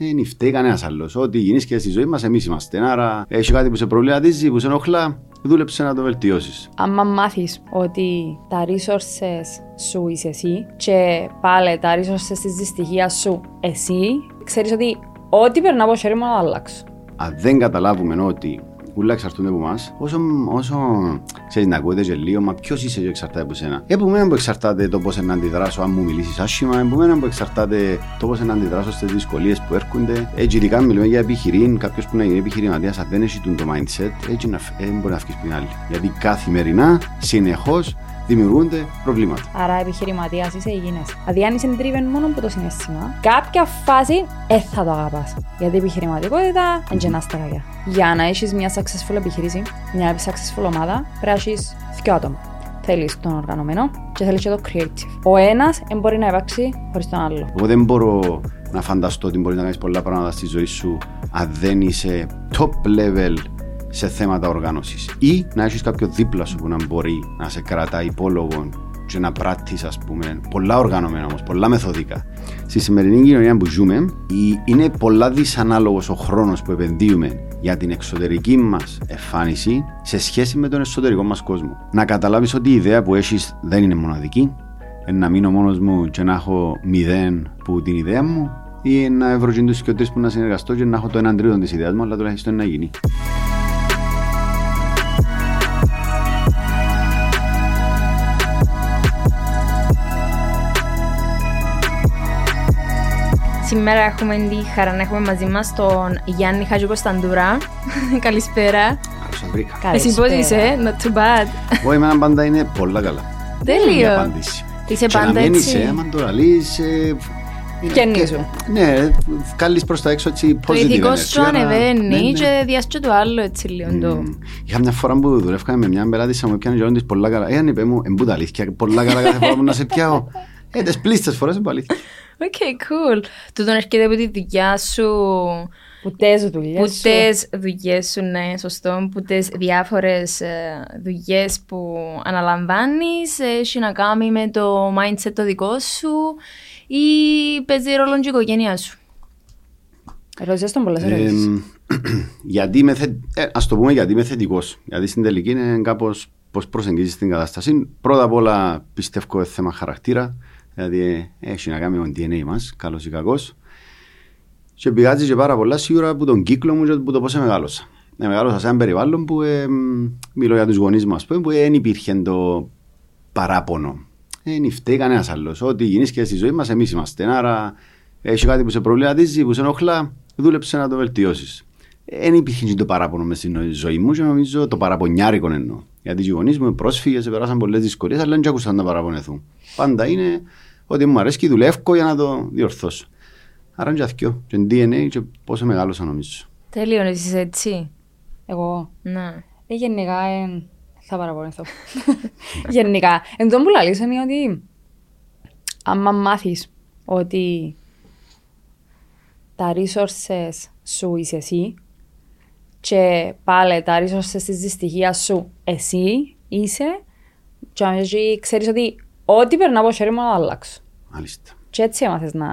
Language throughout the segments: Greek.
Δεν φταίει κανένας άλλος. Ό,τι γίνει και στη ζωή μας, εμείς είμαστε. Άρα, έχει κάτι που σε προβληματίζει, που σε ενοχλά, δούλεψε να το βελτιώσεις. Αν μάθεις ότι τα resources σου είσαι εσύ και πάλι τα resources της δυστυχίας σου εσύ, ξέρεις ότι ό,τι περνά από χέρι μου να αλλάξω. Αν δεν καταλάβουμε ότι ούλα εξαρτούνται από εμάς, όσο, όσο ξέρεις να ακούετε και λίγο, μα ποιος είσαι και εξαρτάται από σένα. Επομένω που εξαρτάται το πώς να αντιδράσω αν μου μιλήσεις άσχημα, επομένω που εξαρτάται το πώς να αντιδράσω στις δυσκολίες που έρχονται. Έτσι, ειδικά μιλούμε για επιχειρήν, κάποιος που να γίνει επιχειρηματίας, αν δεν έχει το mindset, έτσι να, ε, μπορεί να φύγει την άλλη. Γιατί καθημερινά, συνεχώς, δημιουργούνται προβλήματα. Άρα, επιχειρηματίας είσαι ή γίνεσαι. Δηλαδή, αν είσαι driven μόνο από το συνέστημα, κάποια φάση ε, θα το αγαπάς. Γιατί η επιχειρηματικότητα είναι και στεραγιά. Για να έχεις μια successful επιχείρηση, μια successful ομάδα, πρέπει να έχεις δύο άτομα. Θέλεις τον οργανωμένο και θέλεις και το creative. Ο ένας δεν μπορεί να υπάρξει χωρίς τον άλλο. Εγώ δεν μπορώ να φανταστώ ότι μπορεί να κάνεις πολλά πράγματα στη ζωή σου αν δεν είσαι top level σε θέματα οργάνωσης. Ή να έχεις κάποιο δίπλα σου που να μπορεί να σε κρατά υπόλογο και να πράττεις, ας πούμε, πολλά οργανωμένα όμως, πολλά μεθοδικά. Στη σημερινή κοινωνία που ζούμε, είναι πολλά δυσανάλογος ο χρόνος που επενδύουμε για την εξωτερική μας εμφάνιση σε σχέση με τον εσωτερικό μας κόσμο. Να καταλάβεις ότι η ιδέα που έχεις δεν είναι μοναδική, να μείνω μόνος μου και να έχω μηδέν που την ιδέα μου, ή να βρω του και τρει που να συνεργαστώ και να έχω το έναν τρίτο της ιδέας μου, αλλά τουλάχιστον να γίνει. Σήμερα έχουμε τη χαρά να έχουμε μαζί μας τον Γιάννη Χατζου Κωνσταντούρα. Καλησπέρα. Εσύ πώς είσαι, not too bad. Όχι, εμένα πάντα είναι πολλά καλά. Τέλειο. Είσαι πάντα έτσι. Είσαι, άμα το λαλείς, Καινίζου. Ναι, βγάλεις προς τα έξω έτσι Το ηθικό σου ανεβαίνει ναι, ναι. και διάσκει το άλλο έτσι λίγο. Είχα μια φορά που δουλεύκα με μια μπελάτησα μου έπιανε και όντως πολλά καλά. Ε, αν είπε μου, εμπούτα αλήθεια, πολλά καλά κάθε φορά που να σε πιάω. Ε, τις πλείστες φορές είναι αλήθεια. OK, cool. Τούτον έρχεται από τη δουλειά σου. Που τες δουλειές σου. Που τες δουλειές σου, ναι, σωστό. Που τες διάφορες ε, δουλειές που αναλαμβάνεις. Έχει να κάνει με το mindset το δικό σου ή παίζει ρόλο και η οικογένειά σου; Ρωτήσες τον πολλές ερωτήσεις. γιατί είμαι, θε... ε, ας το πούμε γιατί είμαι θετικός. Γιατί στην τελική είναι κάπως πώς προσεγγίζεις την κατάσταση. Πρώτα απ' όλα πιστεύω θέμα χαρακτήρα. Δηλαδή έχει να κάνει με το DNA μας, καλός ή κακός. Και πηγάζει και πάρα πολλά σίγουρα από τον κύκλο μου και από το πώς μεγάλωσα. Ε, μεγάλωσα σε ένα περιβάλλον που ε, μιλώ για τους γονείς μας που δεν υπήρχε το παράπονο. Δεν φταίει κανένας άλλος. Ό,τι γίνεις και στη ζωή μας, εμείς είμαστε. Άρα, έχει κάτι που σε προβληματίζει, που σε ενοχλά, δούλεψε να το βελτιώσεις. Δεν υπήρχε το παράπονο μες στην ζωή μου και νομίζω το παραπονιάρικο εννοώ. Γιατί οι γονείς μου πρόσφυγες, περάσαν πολλές δυσκολίες, αλλά δεν άκουσαν να παραπονεθούν. Πάντα είναι ότι μου αρέσει, δουλεύω για να το διορθώσω. Άρα είναι αυτό. Και DNA και πόσο μεγάλωσα νομίζω. Τέλειο, είσαι έτσι. Εγώ. Ναι. Ε, γενικά ε, θα παραπονεθώ. γενικά. Εν τω που λαλείς είναι ότι άμα μάθεις ότι τα resources σου είσαι εσύ και πάλι τα resources της δυστυχίας σου εσύ είσαι και ξέρεις ότι Ό,τι περνά από χέρι μου να αλλάξω. Μάλιστα. Και έτσι έμαθες να,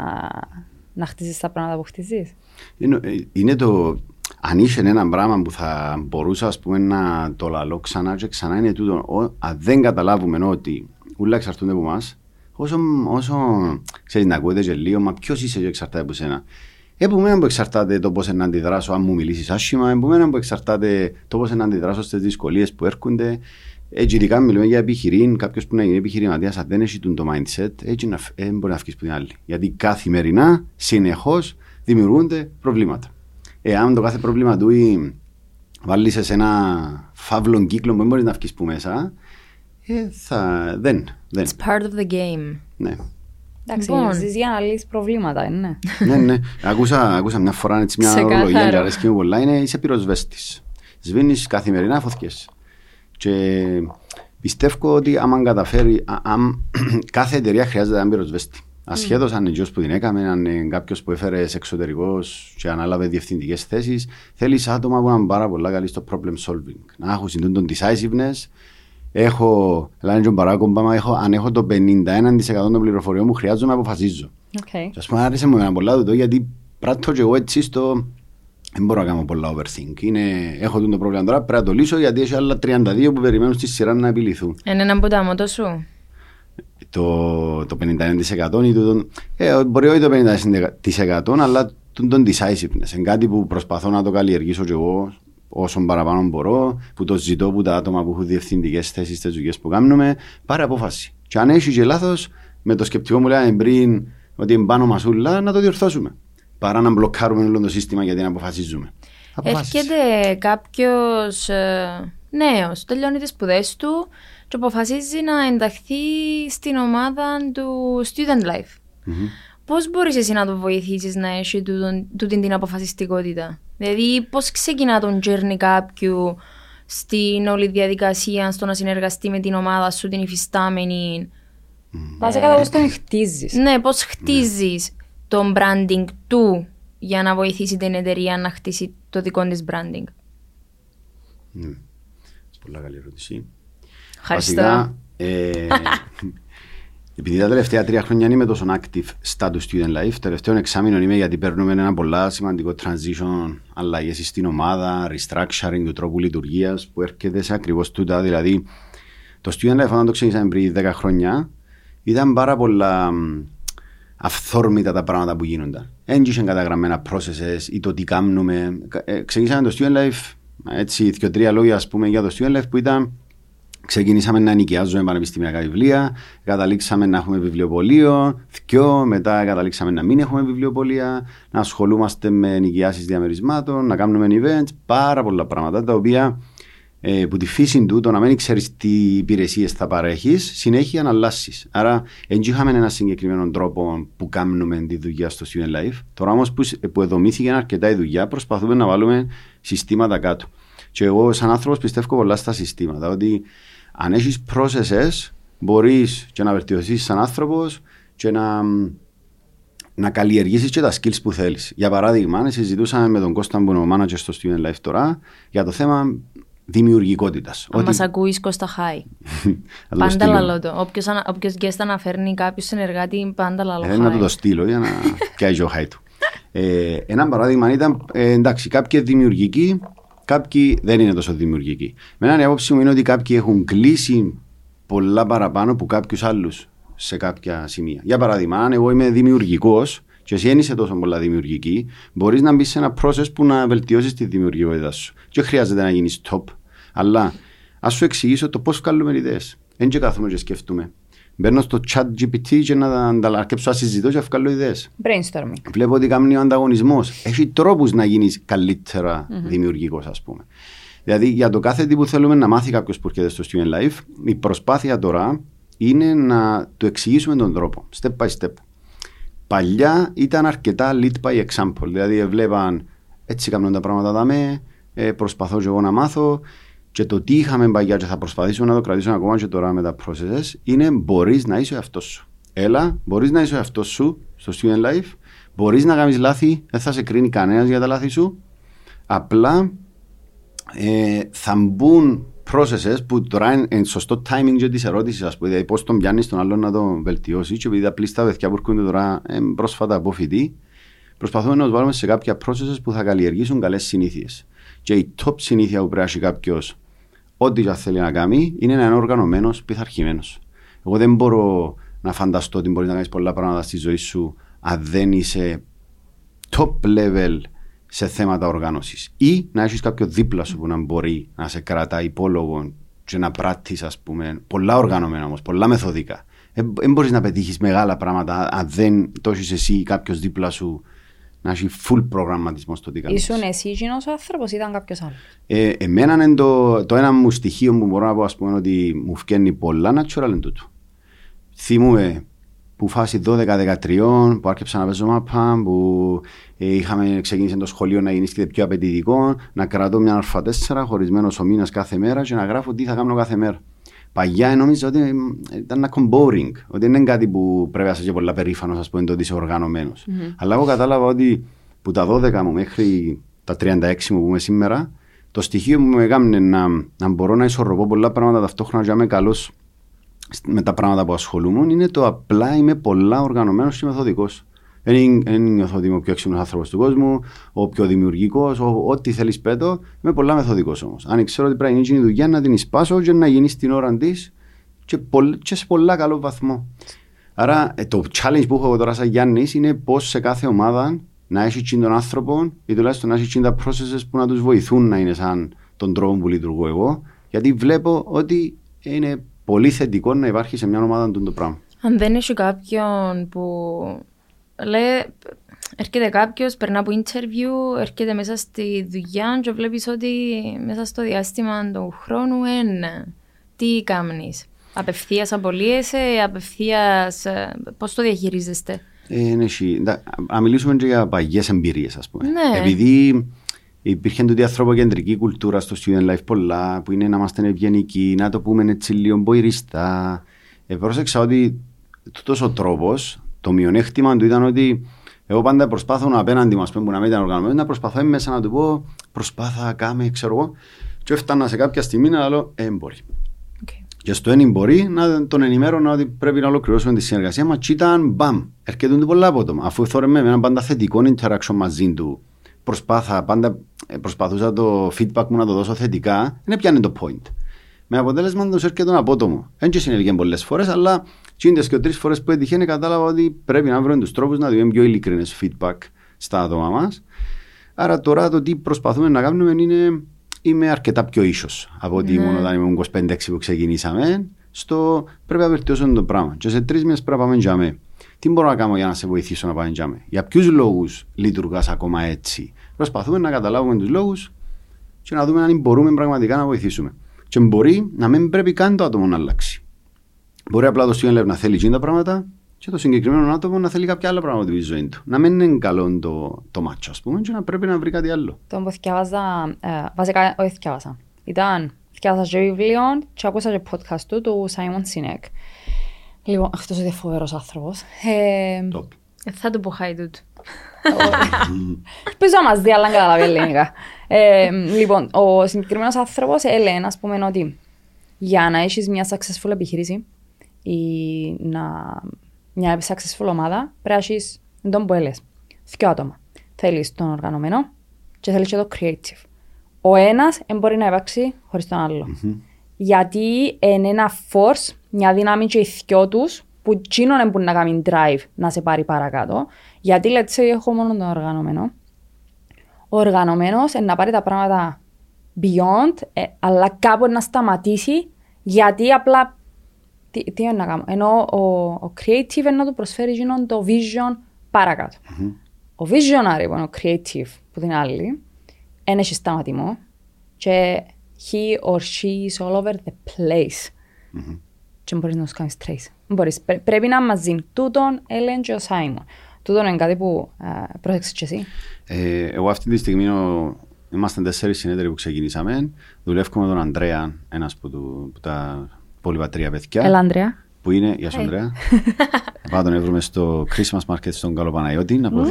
να χτίσεις τα πράγματα που χτίζεις. Είναι, είναι το... Αν είσαι ένα πράγμα που θα μπορούσα ας πούμε, να το λαλώ ξανά και ξανά είναι τούτο. Ο, αν δεν καταλάβουμε ότι όλα εξαρτούνται από εμάς, όσο, όσο ξέρεις να ακούετε και λίγο, μα ποιος είσαι και εξαρτάται από σένα. Επομένω που εξαρτάται το πώς να αντιδράσω αν μου μιλήσεις άσχημα, επομένω που εξαρτάται το πώς να αντιδράσω στις δυσκολίες που έρχονται, έτσι, ειδικά μιλούμε για επιχειρήν, κάποιος που να γίνει επιχειρηματία, αν δεν έχει το mindset, έτσι να, ε, μπορεί να φύγει από την άλλη. Γιατί καθημερινά, συνεχώς δημιουργούνται προβλήματα. Εάν το κάθε πρόβλημα του βάλεις σε ένα φαύλο κύκλο που δεν μπορείς να βγει που μέσα, ε, θα, δεν, δεν. It's part of the game. Ναι. Εντάξει, λοιπόν. ζεις για να λύσεις προβλήματα, είναι. ναι, ναι. Ακούσα, ακούσα μια φορά έτσι, μια ορολογία και αρέσκει μου πολλά, είναι είσαι πυροσβέστης. Σβήνεις καθημερινά φωτιές. Και πιστεύω ότι άμα καταφέρει, κάθε εταιρεία χρειάζεται έναν πυροσβέστη. Ασχέτως αν είναι που την έκαμε, αν είναι κάποιος που έφερε εξωτερικός και ανάλαβε διευθυντικές θέσεις, θέλεις άτομα που είναι πάρα πολλά καλή στο problem solving. Να έχω συντούν τον decisiveness, έχω, λένε τον Μπαράκο έχω, αν έχω το 51% των πληροφοριών μου χρειάζομαι να αποφασίζω. Okay. Και ας πούμε, άρεσε μου ένα πολλά το γιατί πράττω και εγώ έτσι στο... Δεν μπορώ να κάνω πολλά overthink. Είναι, έχω το πρόβλημα τώρα, πρέπει να το λύσω γιατί έχει άλλα 32 που περιμένουν στη σειρά να επιληθούν. Είναι ένα από τα μότο σου; Το, το 51% ή το, ε, μπορεί όχι το 50% αλλά τον, τον decisiveness. Είναι κάτι που προσπαθώ να το καλλιεργήσω κι εγώ όσο παραπάνω μπορώ, που το ζητώ από τα άτομα που έχουν διευθυντικές θέσεις στι δουλειές που κάνουμε, πάρε απόφαση. Και αν έχεις και λάθος, με το σκεπτικό μου λέγανε πριν ότι είναι πάνω μα ούλα, να το διορθώσουμε. Παρά να μπλοκάρουμε όλο το σύστημα γιατί να αποφασίζουμε. Έρχεται κάποιος ε, νέος, τελειώνει τις σπουδές του και αποφασίζει να ενταχθεί στην ομάδα του Student Life. Mm-hmm. Πώς μπορείς εσύ να το βοηθήσεις να έχει τούτη την αποφασιστικότητα, Δηλαδή, πώς ξεκινά τον journey κάποιου στην όλη διαδικασία, στο να συνεργαστεί με την ομάδα σου, την υφιστάμενη; Βασικά, ε, πώ τον χτίζεις. Ναι, πώς χτίζεις; Ναι. Το branding του για να βοηθήσει την εταιρεία να χτίσει το δικό της branding. Ναι. Πολλά καλή ερώτηση. Ευχαριστώ. Βασικά, ε, επειδή τα τελευταία τρία χρόνια είμαι τόσο active στα του student life, τελευταίο εξάμεινο είμαι γιατί παίρνουμε ένα πολλά σημαντικό transition, αλλαγές στην ομάδα, restructuring του τρόπου λειτουργίας που έρχεται σε ακριβώς τούτα. Δηλαδή, το student life, όταν το ξεκίνησαμε πριν 10 χρόνια, ήταν πάρα πολλά αυθόρμητα τα πράγματα που γίνονταν. Έντυχε καταγραμμένα processes ή το τι κάνουμε. Ε, ξεκίνησαμε το student life, έτσι, δύο-τρία λόγια ας πούμε, για το student life που ήταν Ξεκινήσαμε να νοικιάζουμε πανεπιστημιακά βιβλία, καταλήξαμε να έχουμε βιβλιοπωλείο, θκιό, μετά καταλήξαμε να μην έχουμε βιβλιοπωλεία, να ασχολούμαστε με νοικιάσεις διαμερισμάτων, να κάνουμε events, πάρα πολλά πράγματα τα οποία ε, που τη φύση του, το να μην ξέρεις τι υπηρεσίες θα παρέχεις, συνέχεια να αλλάσεις. Άρα, δεν είχαμε ένα συγκεκριμένο τρόπο που κάνουμε τη δουλειά στο Student Life. Τώρα όμως που, που εδομήθηκε αρκετά η δουλειά, προσπαθούμε να βάλουμε συστήματα κάτω. Και εγώ, σαν άνθρωπος, πιστεύω πολλά στα συστήματα. Ότι αν έχεις processes, μπορείς και να βελτιωθείς σαν άνθρωπος και να, να καλλιεργήσεις και τα skills που θέλεις. Για παράδειγμα, συζητούσαμε με τον Κώστα που είναι ο manager στο Student Life τώρα για το θέμα δημιουργικότητας. Αν ότι... μας ακούεις Κώστα Χάι. πάντα λαλό το. Όποιος γκέστα αναφέρνει κάποιος συνεργάτη, πάντα λαλό. Ε, να του το στείλω για να πιάσει ο Χάι του. Ε, ένα παράδειγμα ήταν ε, εντάξει, κάποιοι δημιουργικοί Κάποιοι δεν είναι τόσο δημιουργικοί. Με έναν άποψη μου είναι ότι κάποιοι έχουν κλείσει πολλά παραπάνω από κάποιους άλλους σε κάποια σημεία. Για παράδειγμα, αν εγώ είμαι δημιουργικός και εσύ δεν είσαι τόσο πολλά δημιουργική, μπορείς να μπεις σε ένα process που να βελτιώσεις τη δημιουργικότητά σου. Και χρειάζεται να γίνεις top. Αλλά ας σου εξηγήσω το πώς βγάλουμε ιδέες. Δεν και κάθομαι και σκεφτούμε. Μπαίνω στο chat GPT και να ανταλλαρκέψω να συζητώ και να βγάλω ιδέες. Brainstorming. Βλέπω ότι κάνει ο ανταγωνισμός. Έχει τρόπους να γίνεις καλύτερα mm-hmm. δημιουργικός ας πούμε. Δηλαδή για το κάθε τι που θέλουμε να μάθει κάποιος που έρχεται στο Student Life, η προσπάθεια τώρα είναι να του εξηγήσουμε τον τρόπο, step by step. Παλιά ήταν αρκετά lead by example, δηλαδή βλέπαν έτσι κάνουν τα πράγματα δαμέ, ε, προσπαθώ και εγώ να μάθω, και το τι είχαμε παγιά και θα προσπαθήσω να το κρατήσω ακόμα και τώρα με τα processes είναι μπορείς να είσαι ο εαυτός σου. Έλα, μπορείς να είσαι ο εαυτός σου στο student life, μπορείς να κάνεις λάθη, δεν θα σε κρίνει κανένας για τα λάθη σου. Απλά ε, θα μπουν processes που τώρα είναι σωστό timing για τις ερώτηση, ας πούμε, δηλαδή πώς τον πιάνει τον άλλον να το βελτιώσει. Και επειδή απλή στα παιδιά που έρχονται τώρα ε, πρόσφατα από φοιτή, προσπαθούμε να τους βάλουμε σε κάποια processes που θα καλλιεργήσουν καλές συνήθειες. Και η top συνήθεια που πρέπει να κάποιος ό,τι και θέλει να κάνει, είναι ένα οργανωμένος, πειθαρχημένος. Εγώ δεν μπορώ να φανταστώ ότι μπορείς να κάνεις πολλά πράγματα στη ζωή σου αν δεν είσαι top level σε θέματα οργάνωσης. Ή να έχεις κάποιο δίπλα σου που να μπορεί να σε κρατάει υπόλογο και να πράττεις, ας πούμε, πολλά οργανωμένα όμως, πολλά μεθοδικά. Δεν μπορείς να πετύχεις μεγάλα πράγματα αν δεν το έχεις εσύ ή κάποιος δίπλα σου να έχει full προγραμματισμό στο τι κάνεις. Ήσουν εσύ γίνος ο άνθρωπος ή ήταν κάποιος άλλος; Ε, εμένα είναι το, το ένα μου στοιχείο που μπορώ να πω ας πούμε, ότι μου φκένει πολλά natural είναι τούτο. Θυμούμαι που φάση 12-13 που άρχισα να παίζω μάπα, που ε, είχαμε ξεκινήσει το σχολείο να γίνει πιο απαιτητικό, να κρατώ μια α4 χωρισμένος ο μήνας κάθε μέρα και να γράφω τι θα κάνω κάθε μέρα. Παγιά νόμιζα ότι ήταν ένα boring, ότι δεν είναι κάτι που πρέπει να είσαι πολλά περήφανος, ας πούμε, το ότι είσαι οργανωμένος. Mm-hmm. Αλλά εγώ κατάλαβα ότι που τα 12 μου μέχρι τα 36 μου που είμαι σήμερα, το στοιχείο μου με έκανε να, να μπορώ να ισορροπώ πολλά πράγματα ταυτόχρονα για να είμαι καλός με τα πράγματα που ασχολούμαι είναι το απλά είμαι πολλά οργανωμένος και μεθοδικός. Δεν νιώθω ότι είμαι ο πιο έξυπνος άνθρωπος του κόσμου, ο πιο δημιουργικός, ό,τι θέλεις πέτω. Είμαι πολλά μεθοδικός όμως. Αν ξέρω ότι πρέπει να γίνει η δουλειά, να την εισπάσω και να γίνεις στην ώρα της και, και σε πολλά καλό βαθμό. Άρα ε, το challenge που έχω τώρα σαν Γιάννης είναι πώς σε κάθε ομάδα να έχει τον άνθρωπο ή τουλάχιστον να έχει τα processes που να τους βοηθούν να είναι σαν τον τρόπο που λειτουργώ εγώ. Γιατί βλέπω ότι είναι πολύ θετικό να υπάρχει σε μια ομάδα το πράγμα. Αν δεν έχει κάποιον που λέει, έρχεται κάποιος, περνά από interview, έρχεται μέσα στη δουλειά και βλέπεις ότι μέσα στο διάστημα του χρόνου είναι. Τι κάνει. Απευθείας απολύεσαι, απευθείας. Ε, Πώς το διαχειρίζεστε; Ε, ναι, να μιλήσουμε και για παγιές εμπειρίες, ας πούμε. Ναι. Επειδή υπήρχε τούτη ανθρωποκεντρική κουλτούρα στο student life πολλά, που είναι να είμαστε ευγενικοί, να το πούμε έτσι λίγο μποϊριστά. Ε, πρόσεξα ότι τούτος ο τρόπος, το μειονέκτημα του ήταν ότι εγώ πάντα προσπάθω να απέναντι μα που να μην ήταν οργανωμένος, να προσπαθώ μέσα να του πω προσπάθα, κάμε, ξέρω εγώ. Και έφτανα σε κάποια στιγμή να λέω, ε, μπορεί. Και στο ένι μπορεί να τον ενημέρωνα ότι πρέπει να ολοκληρώσουμε τη συνεργασία μας. Και ήταν μπαμ, έρχεται του πολλά απότομα. Αφού θεωρώ με ένα πάντα θετικό interaction μαζί του, προσπάθα, πάντα ε, προσπαθούσα το feedback μου να το δώσω θετικά, δεν πιάνει το point. Με αποτέλεσμα να του έρχεται τον απότομο. Δεν και συνέβηκε πολλές φορές, αλλά τσίντε και τρεις φορές που έτυχε κατάλαβα ότι πρέπει να βρούμε τους τρόπους να δούμε πιο ειλικρινές feedback στα άτομα μας. Άρα τώρα το τι προσπαθούμε να κάνουμε είναι είμαι αρκετά πιο ίσω από ότι ναι. μόνο όταν ήμουν 25-6 που ξεκινήσαμε. Στο πρέπει να βελτιώσω το πράγμα. Και σε τρεις μήνες πρέπει να πάμε για Τι μπορώ να κάνω για να σε βοηθήσω να πάμε για Για ποιους λόγους λειτουργάς ακόμα έτσι; Προσπαθούμε να καταλάβουμε τους λόγους και να δούμε αν μπορούμε πραγματικά να βοηθήσουμε. Και μπορεί να μην πρέπει καν το άτομο να αλλάξει. Μπορεί απλά το student να θέλει τα πράγματα και το συγκεκριμένο άτομο να θέλει κάποια άλλα πράγματα τη ζωή του. Να μην είναι καλό το, το μάτσο, ας πούμε, και να πρέπει να βρει κάτι άλλο. Το που θυκιάβαζα, ε, βασικά όχι θυκιάβαζα. Ήταν, θυκιάβαζα και βιβλίο και άκουσα και podcast του, του Simon Sinek. Λοιπόν, αυτός είναι φοβερός άνθρωπος. Ε, ε, θα του πω χάι του. Ελπίζω να μας δει, αλλά καταλαβεί ελληνικά. Ε, λοιπόν, ο συγκεκριμένος άνθρωπος έλεγε, ας πούμε, ότι για να έχεις μια successful επιχείρηση ή να μια successful ομάδα, πρέπει να έχεις τον που έλεγες. Δυο άτομα. Θέλεις τον οργανωμένο και θέλεις και το creative. Ο ένας δεν μπορεί να υπάρξει χωρίς τον άλλο. Mm-hmm. Γιατί είναι ένα force, μια δύναμη και οι δυο τους που εκείνον μπορεί να κάνει drive να σε πάρει παρακάτω. Γιατί λέτε say έχω μόνο τον οργανωμένο. Ο οργανωμένος είναι να πάρει τα πράγματα beyond, ε, αλλά κάπου να σταματήσει γιατί απλά τι, τι είναι να κάνω. Ενώ ο, ο creative είναι να του προσφέρει γίνον το vision παρακάτω. Mm-hmm. Ο visionary, λοιπόν, ο creative που την άλλη, είναι έχει σταματημό και he or she is all over the place. Mm-hmm. Και μπορείς να σου κάνεις trace. Μπορείς. Πρέπει να μαζί τούτον Έλεν και ο Σάιμον. Τούτον είναι κάτι που uh, πρόσεξες και εσύ. Ε, εγώ αυτή τη στιγμή ο, είμαστε τέσσερις συνέδροι που ξεκινήσαμε. Δουλεύουμε με τον Αντρέα, ένας από, του, από τα πολυπατρία παιδιά. Έλα, Ανδρέα. Που είναι, γεια σου, Ανδρέα. Πάμε τον βρούμε στο Christmas Market στον Καλοπαναγιώτη. Να Ναι,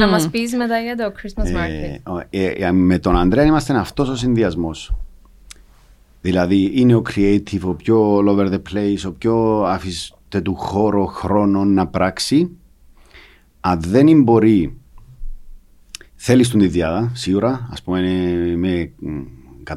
να μας πεις μετά για το Christmas ε, Market. Ε, ε, με τον Ανδρέα είμαστε αυτός ο συνδυασμός. Δηλαδή είναι ο creative, ο πιο all over the place, ο πιο αφήστε του χώρο, χρόνο να πράξει. Αν δεν μπορεί, θέλεις τον τη διάδα, σίγουρα. Α πούμε, με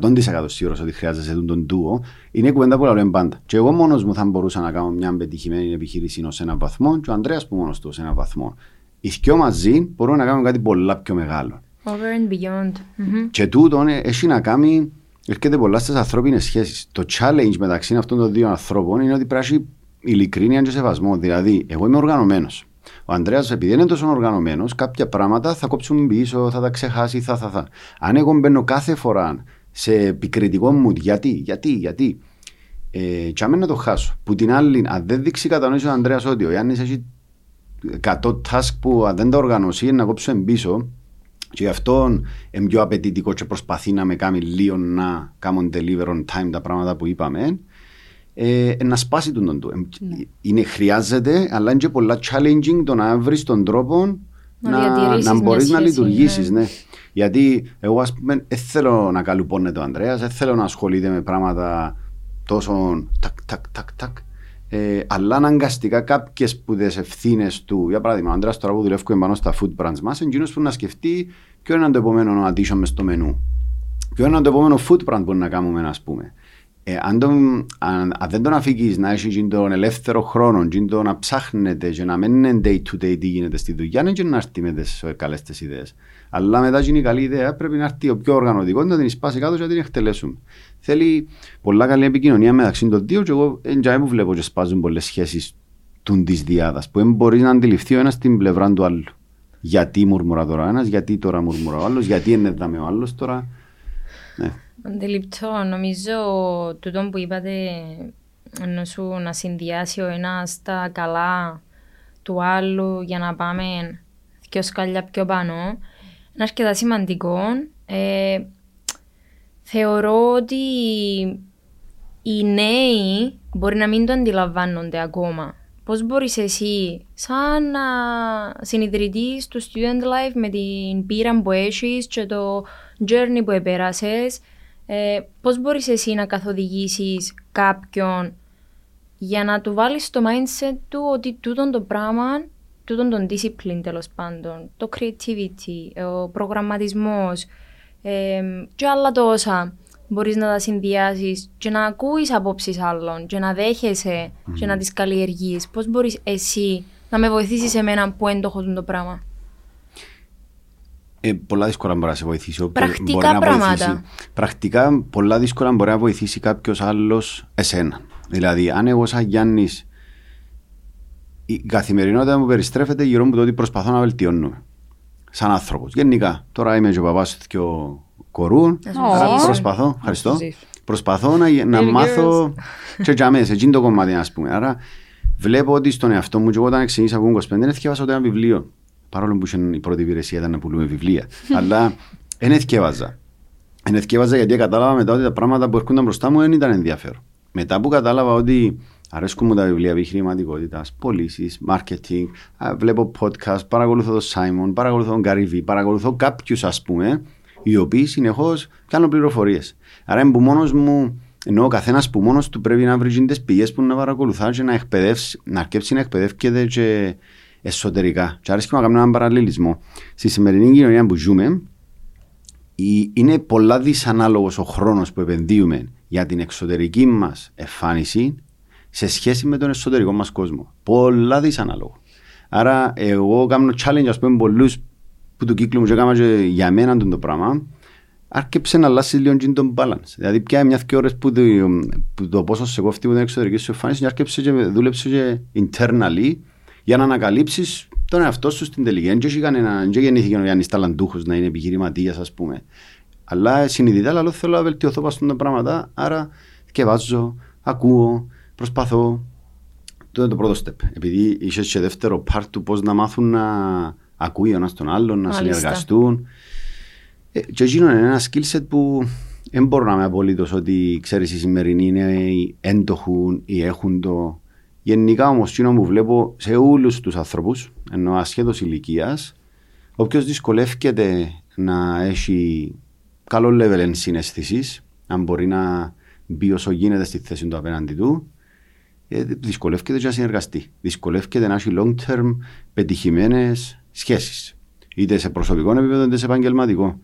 100% σίγουρος ότι χρειάζεσαι τον τούο, είναι κουβέντα που λέω πάντα. Και εγώ μόνος μου θα μπορούσα να κάνω μια πετυχημένη επιχείρηση σε έναν βαθμό, και ο Ανδρέας που μόνος του σε έναν βαθμό. Οι δυο μαζί μπορούμε να κάνουμε κάτι πολλά πιο μεγάλο. Over and beyond. Mm-hmm. Και τούτο έχει να κάνει, έρχεται πολλά στις ανθρώπινες σχέσεις. Το challenge μεταξύ αυτών των δύο ανθρώπων είναι ότι πρέπει ειλικρίνεια και σεβασμό. Δηλαδή, εγώ είμαι οργανωμένος. Ο Ανδρέας, επειδή είναι τόσο οργανωμένος, κάποια πράγματα θα κόψουν πίσω, θα τα ξεχάσει, θα, θα, θα. Αν εγώ μπαίνω κάθε φορά σε επικριτικό μου γιατί, γιατί, γιατί. Ε, και να το χάσω. Που την άλλη, αν δεν δείξει κατανόηση ο Ανδρέας ότι ο Γιάννης έχει 100 task που αν δεν τα οργανώσει είναι να κόψω πίσω και γι' αυτό είναι πιο απαιτητικό και προσπαθεί να με κάνει λίγο να κάνω deliver on time τα πράγματα που είπαμε ε, να σπάσει τον του. Ναι. Είναι, χρειάζεται, αλλά είναι και πολλά challenging το να βρεις τον τρόπο να, να, να μπορείς να λειτουργήσεις. Ναι. ναι. Γιατί εγώ ας πούμε δεν θέλω να καλουπώνεται ο Ανδρέας, δεν θέλω να ασχολείται με πράγματα τόσο τακ τακ τακ τακ. ε, αλλά αναγκαστικά κάποιες που τι ευθύνες του, για παράδειγμα, ο άντρα τώρα που δουλεύει πάνω στα food brands μας, εκείνος που να σκεφτεί ποιο είναι το επόμενο addition μες στο μενού. Ποιο είναι το επόμενο food brand που να κάνουμε, ας πούμε. Ε, αν, τον, αν, αν, δεν τον αφήκεις να έχεις τον ελεύθερο χρόνο και το να ψάχνετε και να μην είναι day to day τι γίνεται στη δουλειά είναι και να έρθει με τις καλές τις ιδέες. Αλλά μετά είναι η καλή ιδέα πρέπει να έρθει ο πιο οργανωτικός να την σπάσει κάτω και να την εκτελέσουμε. Θέλει πολλά καλή επικοινωνία μεταξύ των δύο και εγώ δεν βλέπω και σπάζουν πολλές σχέσεις της διάδας που δεν μπορείς να αντιληφθεί ο ένας την πλευρά του άλλου. Γιατί μουρμουρά τώρα ένας, γιατί τώρα μουρμουρά ο άλλος, γιατί είναι δάμε ο άλλος τώρα. Ναι. Αντιληπτό. Νομίζω τούτο που είπατε ενώ σου να συνδυάσει ο ένας τα καλά του άλλου για να πάμε πιο σκαλιά πιο πάνω είναι αρκετά σημαντικό. Ε, θεωρώ ότι οι νέοι μπορεί να μην το αντιλαμβάνονται ακόμα. Πώς μπορείς εσύ, σαν συνειδητής του Student Life με την πείρα που έχεις και το journey που επέρασες, ε, πώς μπορείς εσύ να καθοδηγήσεις κάποιον για να του βάλεις στο mindset του ότι τούτο το πράγμα, τούτο το discipline τέλος πάντων, το creativity, ο προγραμματισμός ε, και άλλα τόσα μπορείς να τα συνδυάσεις και να ακούεις απόψεις άλλων και να δέχεσαι mm-hmm. και να τις καλλιεργείς. Πώς μπορείς εσύ να με βοηθήσεις εμένα που έντοχος το πράγμα; Ε, πολλά δύσκολα μπορεί να σε βοηθήσει. Πρακτικά να πράγματα. Βοηθήσει, πρακτικά πολλά δύσκολα μπορεί να βοηθήσει κάποιος άλλος εσένα. Δηλαδή, αν εγώ σαν Γιάννης η καθημερινότητα μου περιστρέφεται γύρω μου το ότι προσπαθώ να βελτιώνω. Σαν άνθρωπος. Γενικά. Τώρα είμαι και ο παπάς του κορού. Άρα προσπαθώ. Ευχαριστώ. Προσπαθώ να, να μάθω. και για μέσα, εκείνο το κομμάτι, ας πούμε. Άρα βλέπω ότι στον εαυτό μου, και εγώ όταν ξεκίνησα από 25, δεν έφτιαξα ούτε ένα βιβλίο. Παρόλο που η πρώτη υπηρεσία ήταν να πουλούμε βιβλία. Αλλά δεν εθιέβαζα. Δεν εθιέβαζα γιατί κατάλαβα μετά ότι τα πράγματα που έρχονταν μπροστά μου δεν ήταν ενδιαφέρον. Μετά που κατάλαβα ότι αρέσκουν μου τα βιβλία επιχειρηματικότητας, πωλήσεις, marketing, βλέπω podcast, παρακολουθώ τον Σάιμον, παρακολουθώ τον Καρύβι, παρακολουθώ κάποιους ας πούμε, οι οποίοι συνεχώς κάνουν πληροφορίες. Άρα είναι που μόνος μου, ενώ ο καθένας που μόνος του πρέπει να βρει τις πηγές που να παρακολουθάς και να εκπαιδεύσει, να αρκέψει να εκπαιδεύεται και εσωτερικά. Και άρεσε να κάνουμε έναν παραλληλισμό. Στη σημερινή κοινωνία που ζούμε, είναι πολλά δυσανάλογος ο χρόνος που επενδύουμε για την εξωτερική μας εμφάνιση σε σχέση με τον εσωτερικό μας κόσμο. Πολλά δυσανάλογο. Άρα, εγώ κάνω challenge, ας πούμε, πολλούς που του κύκλου μου και έκανα για μένα το πράγμα, άρκεψε να αλλάξει λίγο τον balance. Δηλαδή, πια μιας και ώρες που το, που το πόσο σε κόφτει που την εξωτερική σου εμφάνιση, άρκεψε και δούλεψε και internally για να ανακαλύψεις τον εαυτό σου στην τελική. Δεν κανένα, δεν γεννήθηκε ο Γιάννης Ταλαντούχος να είναι επιχειρηματίας, ας πούμε. Αλλά συνειδητά αλλά θέλω να βελτιωθώ πάνω τα πράγματα, άρα βάζω, ακούω, προσπαθώ. Το είναι το πρώτο step. Επειδή είσαι σε δεύτερο part του πώς να μάθουν να ακούει ο ένας τον άλλον, να συνεργαστούν. Ε, και εκείνο είναι ένα skill set που δεν μπορώ να είμαι απολύτως ότι ξέρεις οι σημερινοί είναι έντοχουν ή έχουν το Γενικά όμως, εκείνο που βλέπω σε όλους τους ανθρώπους, ενώ ασχέτως ηλικίας, όποιο δυσκολεύεται να έχει καλό level ενσυναίσθηση, αν μπορεί να μπει όσο γίνεται στη θέση του απέναντι του, ε, δυσκολεύεται και να συνεργαστεί. Δυσκολεύεται να έχει long term πετυχημένες σχέσεις. Είτε σε προσωπικό επίπεδο είτε σε επαγγελματικό.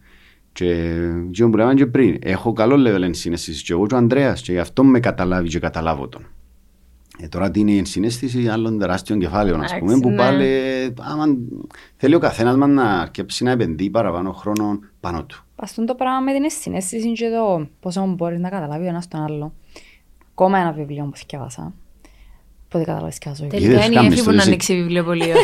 Και αυτό που λέμε και πριν, έχω καλό level ενσυναίσθηση και εγώ και ο Ανδρέας, και γι' αυτό με καταλάβει και καταλάβω τον. Ε, τώρα τι είναι η ενσυναίσθηση άλλων τεράστιων κεφάλαιων, ας πούμε, που ναι. πάλι άμα, θέλει ο καθένας μας να αρκέψει να επενδύει παραπάνω χρόνο πάνω του. Παστούν το πράγμα με την ενσυναίσθηση και το πόσο μπορείς να καταλάβει ο ένας τον άλλο. Ακόμα ένα βιβλίο που θυκευάσα. Πότε καταλάβεις και άζω. Τελικά είναι η έφη που να ανοίξει βιβλιοπωλείο.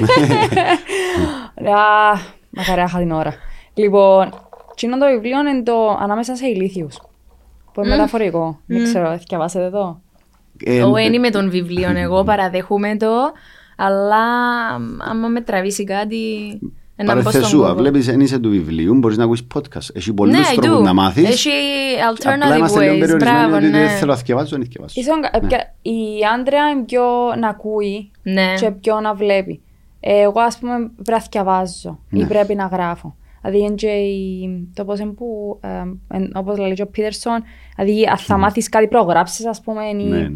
Μακαριά είχα την ώρα. Λοιπόν, κοινό το βιβλίο είναι το ανάμεσα σε ηλίθιους. Που είναι μεταφορικό. Δεν ξέρω, θυκευάσετε εδώ. Εγώ δεν είμαι των βιβλίων, εγώ παραδέχομαι το, αλλά άμα με τραβήσει κάτι... Παρεθεσούα, βλέπεις εν είσαι του βιβλίου, μπορείς να ακούσεις podcast. Έχει πολλούς ναι, τρόπους να μάθεις. Έχει alternative ways, μπράβο, ναι. Δεν θέλω να θυκευάσω, δεν θυκευάσω. Ναι. Η άντρα είναι πιο να ακούει ναι. και πιο να βλέπει. Εγώ ας πούμε πρέπει να θυκευάζω ή ναι. πρέπει να γράφω. Δηλαδή το πώς είναι που, όπως λέει ο Πίτερσον, δηλαδή αν θα μάθεις κάτι προγράψεις ας πούμε. Ναι, ναι.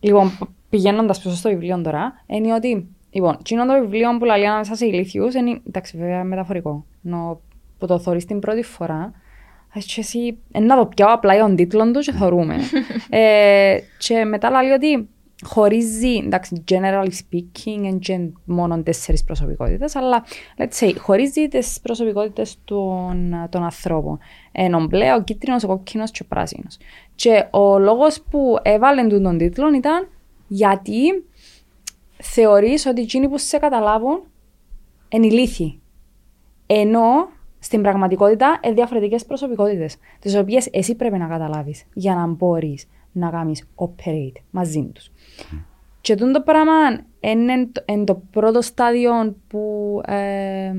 Λοιπόν, πηγαίνοντα πίσω στο βιβλίο τώρα, είναι ότι. Λοιπόν, εκείνο το βιβλίο που λέει ανάμεσα σε ηλίθιου είναι. Εντάξει, βέβαια μεταφορικό. Νο, που το θωρεί την πρώτη φορά, και εσύ να το πιάω απλά τον τίτλο του και θωρούμε. ε, και μετά λέει ότι χωρίζει, εντάξει, generally speaking, και μόνο τέσσερις προσωπικότητες, αλλά let's say, χωρίζει τις προσωπικότητες των, των ανθρώπων. Ενώ μπλε, ο κίτρινος, ο κόκκινος και ο πράσινος. Και ο λόγος που έβαλε τον τίτλο ήταν γιατί θεωρείς ότι εκείνοι που σε καταλάβουν είναι ηλίθιοι. Ενώ στην πραγματικότητα είναι διαφορετικές προσωπικότητες, τις οποίες εσύ πρέπει να καταλάβεις για να μπορείς να κάνεις operate μαζί τους. Και το πράγμα είναι το πρώτο στάδιο που ε,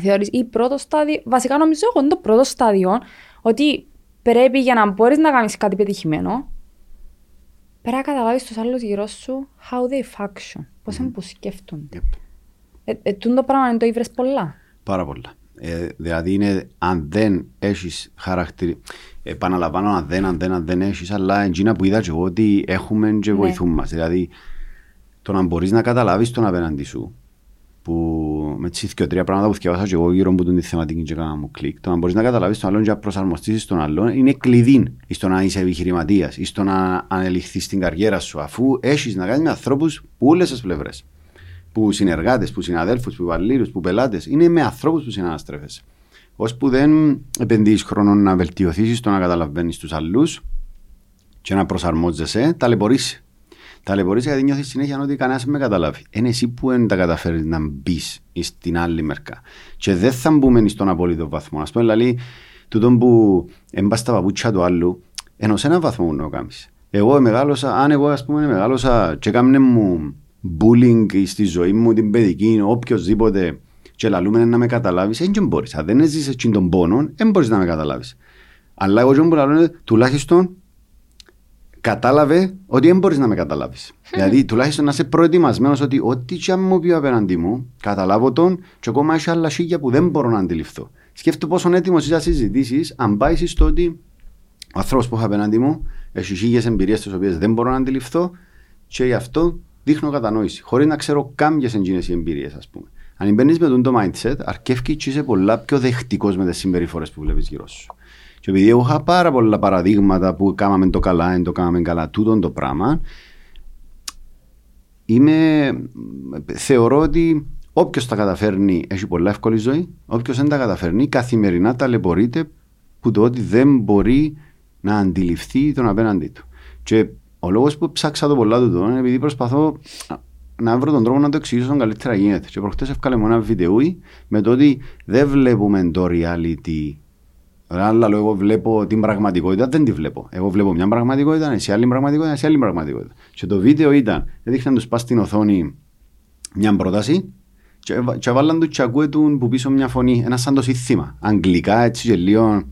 θεωρείς, ή πρώτο στάδιο, βασικά νομίζω εγώ είναι το πρώτο στάδιο ότι πρέπει για να μπορείς να κάνεις κάτι πετυχημένο, πρέπει να καταλάβεις τους άλλους γύρω σου how they function, πώς είναι που σκέφτονται. Yep. Ε, ε, το πράγμα είναι το ήβρες πολλά. Πάρα πολλά. Ε, δηλαδή είναι αν δεν έχεις χαρακτηρι... Επαναλαμβάνω αν δεν, αν δεν, αν δεν έχεις, αλλά εντζίνα που είδα και εγώ ότι έχουμε και ναι. βοηθούν μας. Δηλαδή το να μπορείς να καταλάβεις τον απέναντι σου που με τις και τρία πράγματα που θυκευάσα και εγώ γύρω από την θεματική και έκανα μου κλικ. Το να μπορείς να καταλάβεις τον άλλον και να προσαρμοστεί τον άλλον είναι κλειδί στο να είσαι επιχειρηματίας ή στο να ανελιχθείς στην καριέρα σου αφού έχεις να κάνεις με ανθρώπους που όλες τις πλευρές που συνεργάτες, που συναδέλφους, που υπαλλήλου, που πελάτες, είναι με ανθρώπους που συναναστρέφεσαι. Ώσπου δεν επενδύεις χρόνο να βελτιωθεί στο να καταλαβαίνεις τους άλλου και να προσαρμόζεσαι, ταλαιπωρήσει. Ταλαιπωρήσει γιατί νιώθεις συνέχεια ότι κανένας με καταλάβει. Είναι εσύ που δεν τα καταφέρεις να μπεις στην άλλη μερικά. Και δεν θα μπούμε στον απόλυτο βαθμό. Α πούμε, δηλαδή, τούτο που έμπα στα παπούτσια του άλλου, ενώ σε έναν βαθμό να το κάνεις. Εγώ μεγάλωσα, αν εγώ ας πούμε μεγάλωσα και κάμνε μου bullying στη ζωή μου, την παιδική, οποιοδήποτε και λαλούμε να με καταλάβεις, δεν μπορείς. Αν δεν έζησες τον πόνο, δεν μπορείς να με καταλάβεις. Αλλά εγώ που λέω τουλάχιστον κατάλαβε ότι δεν μπορείς να με καταλάβεις. δηλαδή, τουλάχιστον να είσαι προετοιμασμένος ότι ό,τι και αν μου πει απέναντί μου, καταλάβω τον, και ακόμα έχει άλλα σίγια που δεν μπορώ να αντιληφθώ. Σκέφτομαι πόσο έτοιμος είσαι να συζητήσεις, αν πάεις στο ότι ο άνθρωπος που έχω απέναντί μου έχει σίγιες εμπειρίες τις οποίες δεν μπορώ να αντιληφθώ και γι' αυτό δείχνω κατανόηση, χωρίς να ξέρω καν ποιε είναι οι εμπειρίες, ας πούμε. Αν μπαίνεις με το mindset, αρκεύει και είσαι πολλά πιο δεχτικός με τις συμπεριφορές που βλέπεις γύρω σου. Και επειδή έχω είχα πάρα πολλά παραδείγματα που κάναμε το καλά, δεν το κάναμε καλά, τούτο το πράγμα, είμαι, θεωρώ ότι όποιος τα καταφέρνει έχει πολλά εύκολη ζωή, όποιος δεν τα καταφέρνει καθημερινά ταλαιπωρείται που το ότι δεν μπορεί να αντιληφθεί τον απέναντί του. Και ο λόγος που ψάξα το πολλά του είναι επειδή προσπαθώ να βρω τον τρόπο να το εξηγήσω όσο καλύτερα γίνεται. Και προχτές έφκαλε μου ένα βίντεο με το ότι δεν βλέπουμε το reality. Αλλά εγώ βλέπω την πραγματικότητα, δεν τη βλέπω. Εγώ βλέπω μια πραγματικότητα, εσύ άλλη πραγματικότητα, εσύ άλλη πραγματικότητα. Και το βίντεο ήταν, έδειχναν τους πας στην οθόνη μια πρόταση και, και βάλαν του τσακούε του που πίσω μια φωνή, ένα σαν το σύνθημα. Αγγλικά έτσι και λίγο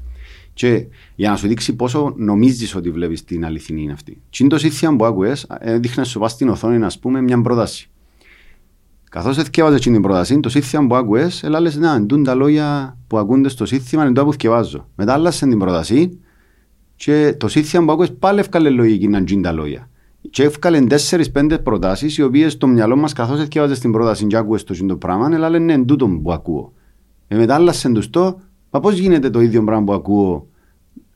και για να σου δείξει πόσο νομίζεις ότι βλέπεις την αληθινή είναι αυτή. Τι είναι το σύστημα που άκουε, έδειχνε σου πα στην οθόνη, α πούμε, μια πρόταση. Καθώς εθιέβαζε την πρόταση, το σύστημα που άκουε, έλα να εντούν τα λόγια που ακούνται στο σύστημα, είναι το που θυκευάζω. Μετά άλλασε την πρόταση και το σύστημα που άκουε πάλι έφκαλε λογική να τζιν τα λόγια. Και έφκαλε 4-5 προτάσεις, οι οποίες στο μυαλό μας, καθώς εθιέβαζε την πρόταση και άκουε το το πράγμα, έλα ναι, εντούτο που ακούω. Ε, μετά άλλασε το Μα πώς γίνεται το ίδιο πράγμα που ακούω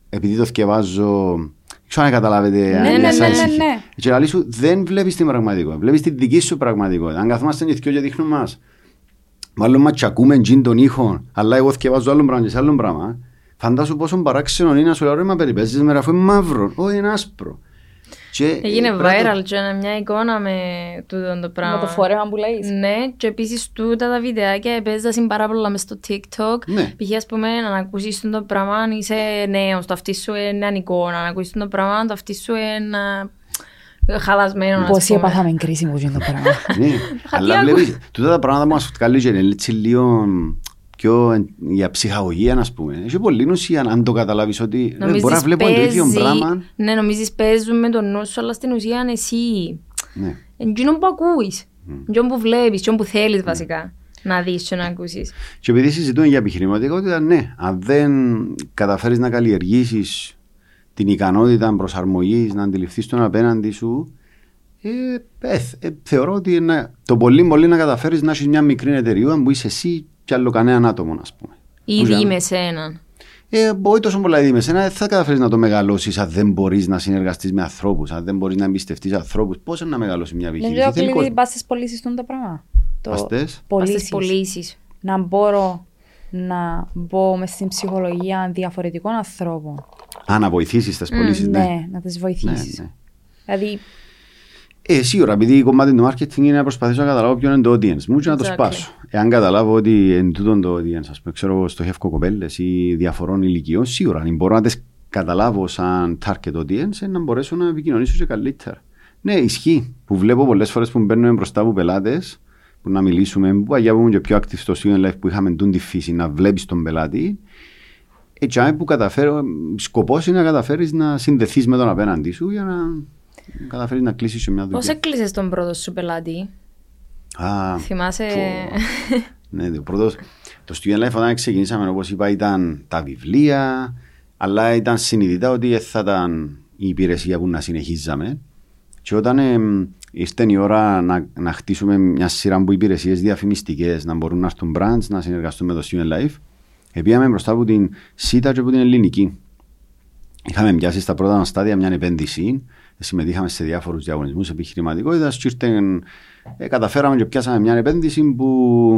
επειδή το θυκευάζω. Ξέρω αν καταλάβετε. Ναι, ναι, ναι, ναι, ναι. Και λέει σου δεν βλέπεις την πραγματικότητα. Βλέπεις τη δική σου πραγματικότητα. Αν καθόμαστε νηθικιό και δείχνουμε μας. Μάλλον μα τσακούμε τζιν τον ήχο, αλλά εγώ θυκευάζω άλλο πράγμα και σε άλλο πράγμα. Φαντάσου πόσο παράξενο είναι να σου λέω ρε μα περιπέζεις με αφού είναι μαύρο, όχι είναι άσπρο. Και Έγινε viral και μια εικόνα με τούτο το πράγμα. Με το φόρεμα που λέει. Ναι, και επίσης τούτα τα βιντεάκια παίζασαν πάρα πολλά μες στο TikTok. Ναι. Π.χ. ας πούμε να ακούσεις το πράγμα αν είσαι νέος, το αυτή σου είναι εικόνα, να ακούσεις το πράγμα το αυτή σου είναι χαλασμένο. Πόσοι έπαθαμε κρίση μου το πράγμα. Ναι, αλλά βλέπεις, τούτα τα πράγματα που μας βγάλει και είναι λίγο πιο για ψυχαγωγία, ας πούμε. Έχει πολύ ουσία αν το καταλάβεις ότι ε, μπορεί να βλέπω το ίδιο πράγμα. Ναι, νομίζεις παίζουν με τον νου σου, αλλά στην ουσία είναι εσύ. Ναι. Εντζήνο που ακούεις. Mm. που βλέπεις, εντζήνο που θέλεις mm. βασικά να δεις και να ακούσεις. Και επειδή συζητούμε για επιχειρηματικότητα, ναι, αν δεν καταφέρεις να καλλιεργήσεις την ικανότητα προσαρμογής, να αντιληφθείς τον απέναντι σου, Ε, ε, ε, θεωρώ ότι είναι, το πολύ πολύ να καταφέρεις να έχεις μια μικρή εταιρεία που είσαι εσύ και άλλο κανέναν άτομο, α πούμε. Ήδη με σένα. Ε, όχι τόσο πολλά ήδη με σένα, δεν θα καταφέρεις να το μεγαλώσεις αν δεν μπορείς να συνεργαστείς με ανθρώπους, αν δεν μπορείς να εμπιστευτείς ανθρώπους. Πώς να μεγαλώσει μια επιχείρηση. Δεν ξέρω κλειδί πας στις πωλήσεις του τα πράγματα. Πωλήσεις. πωλήσεις. Να μπορώ να μπω μες στην ψυχολογία διαφορετικών ανθρώπων. Α, να βοηθήσεις τι πωλήσεις, ναι. Ναι, να τις βοηθήσεις. Ναι, ναι. Δηλαδή, ε, σίγουρα, επειδή η κομμάτι του marketing είναι να προσπαθήσω να καταλάβω ποιο είναι το audience μου και να το σπάσω. Εάν καταλάβω ότι εν τούτον το audience, ας πούμε, ξέρω, στοχεύω κοπέλες ή διαφορών ηλικιών, σίγουρα, αν μπορώ να τις καταλάβω σαν target audience, να μπορέσω να επικοινωνήσω και καλύτερα. Ναι, ισχύει. Που βλέπω πολλές φορές που μπαίνουμε μπροστά από πελάτες, που να μιλήσουμε, που αγιά και πιο active στο student life που είχαμε τούν τη φύση, να βλέπεις τον πελάτη. Έτσι, που καταφέρω, σκοπός είναι να καταφέρεις να συνδεθείς με τον απέναντί σου για να καταφέρει να κλείσει σε μια δουλειά. Πώ έκλεισες τον πρώτο σου πελάτη, Α, Θυμάσαι; ναι, το πρώτο. Το Student Life όταν ξεκινήσαμε, όπως είπα, ήταν τα βιβλία, αλλά ήταν συνειδητά ότι θα ήταν η υπηρεσία που να συνεχίζαμε. Και όταν ε, ήρθε η ώρα να, να χτίσουμε μια σειρά από υπηρεσίες διαφημιστικές, να μπορούν να έρθουν brands, να συνεργαστούν με το Student Life, πήγαμε μπροστά από την ΣΥΤΑ και από την Ελληνική. Είχαμε πιάσει στα πρώτα στάδια μια επένδυση συμμετείχαμε σε διάφορους διαγωνισμούς επιχειρηματικότητας και ε, καταφέραμε και πιάσαμε μια επένδυση που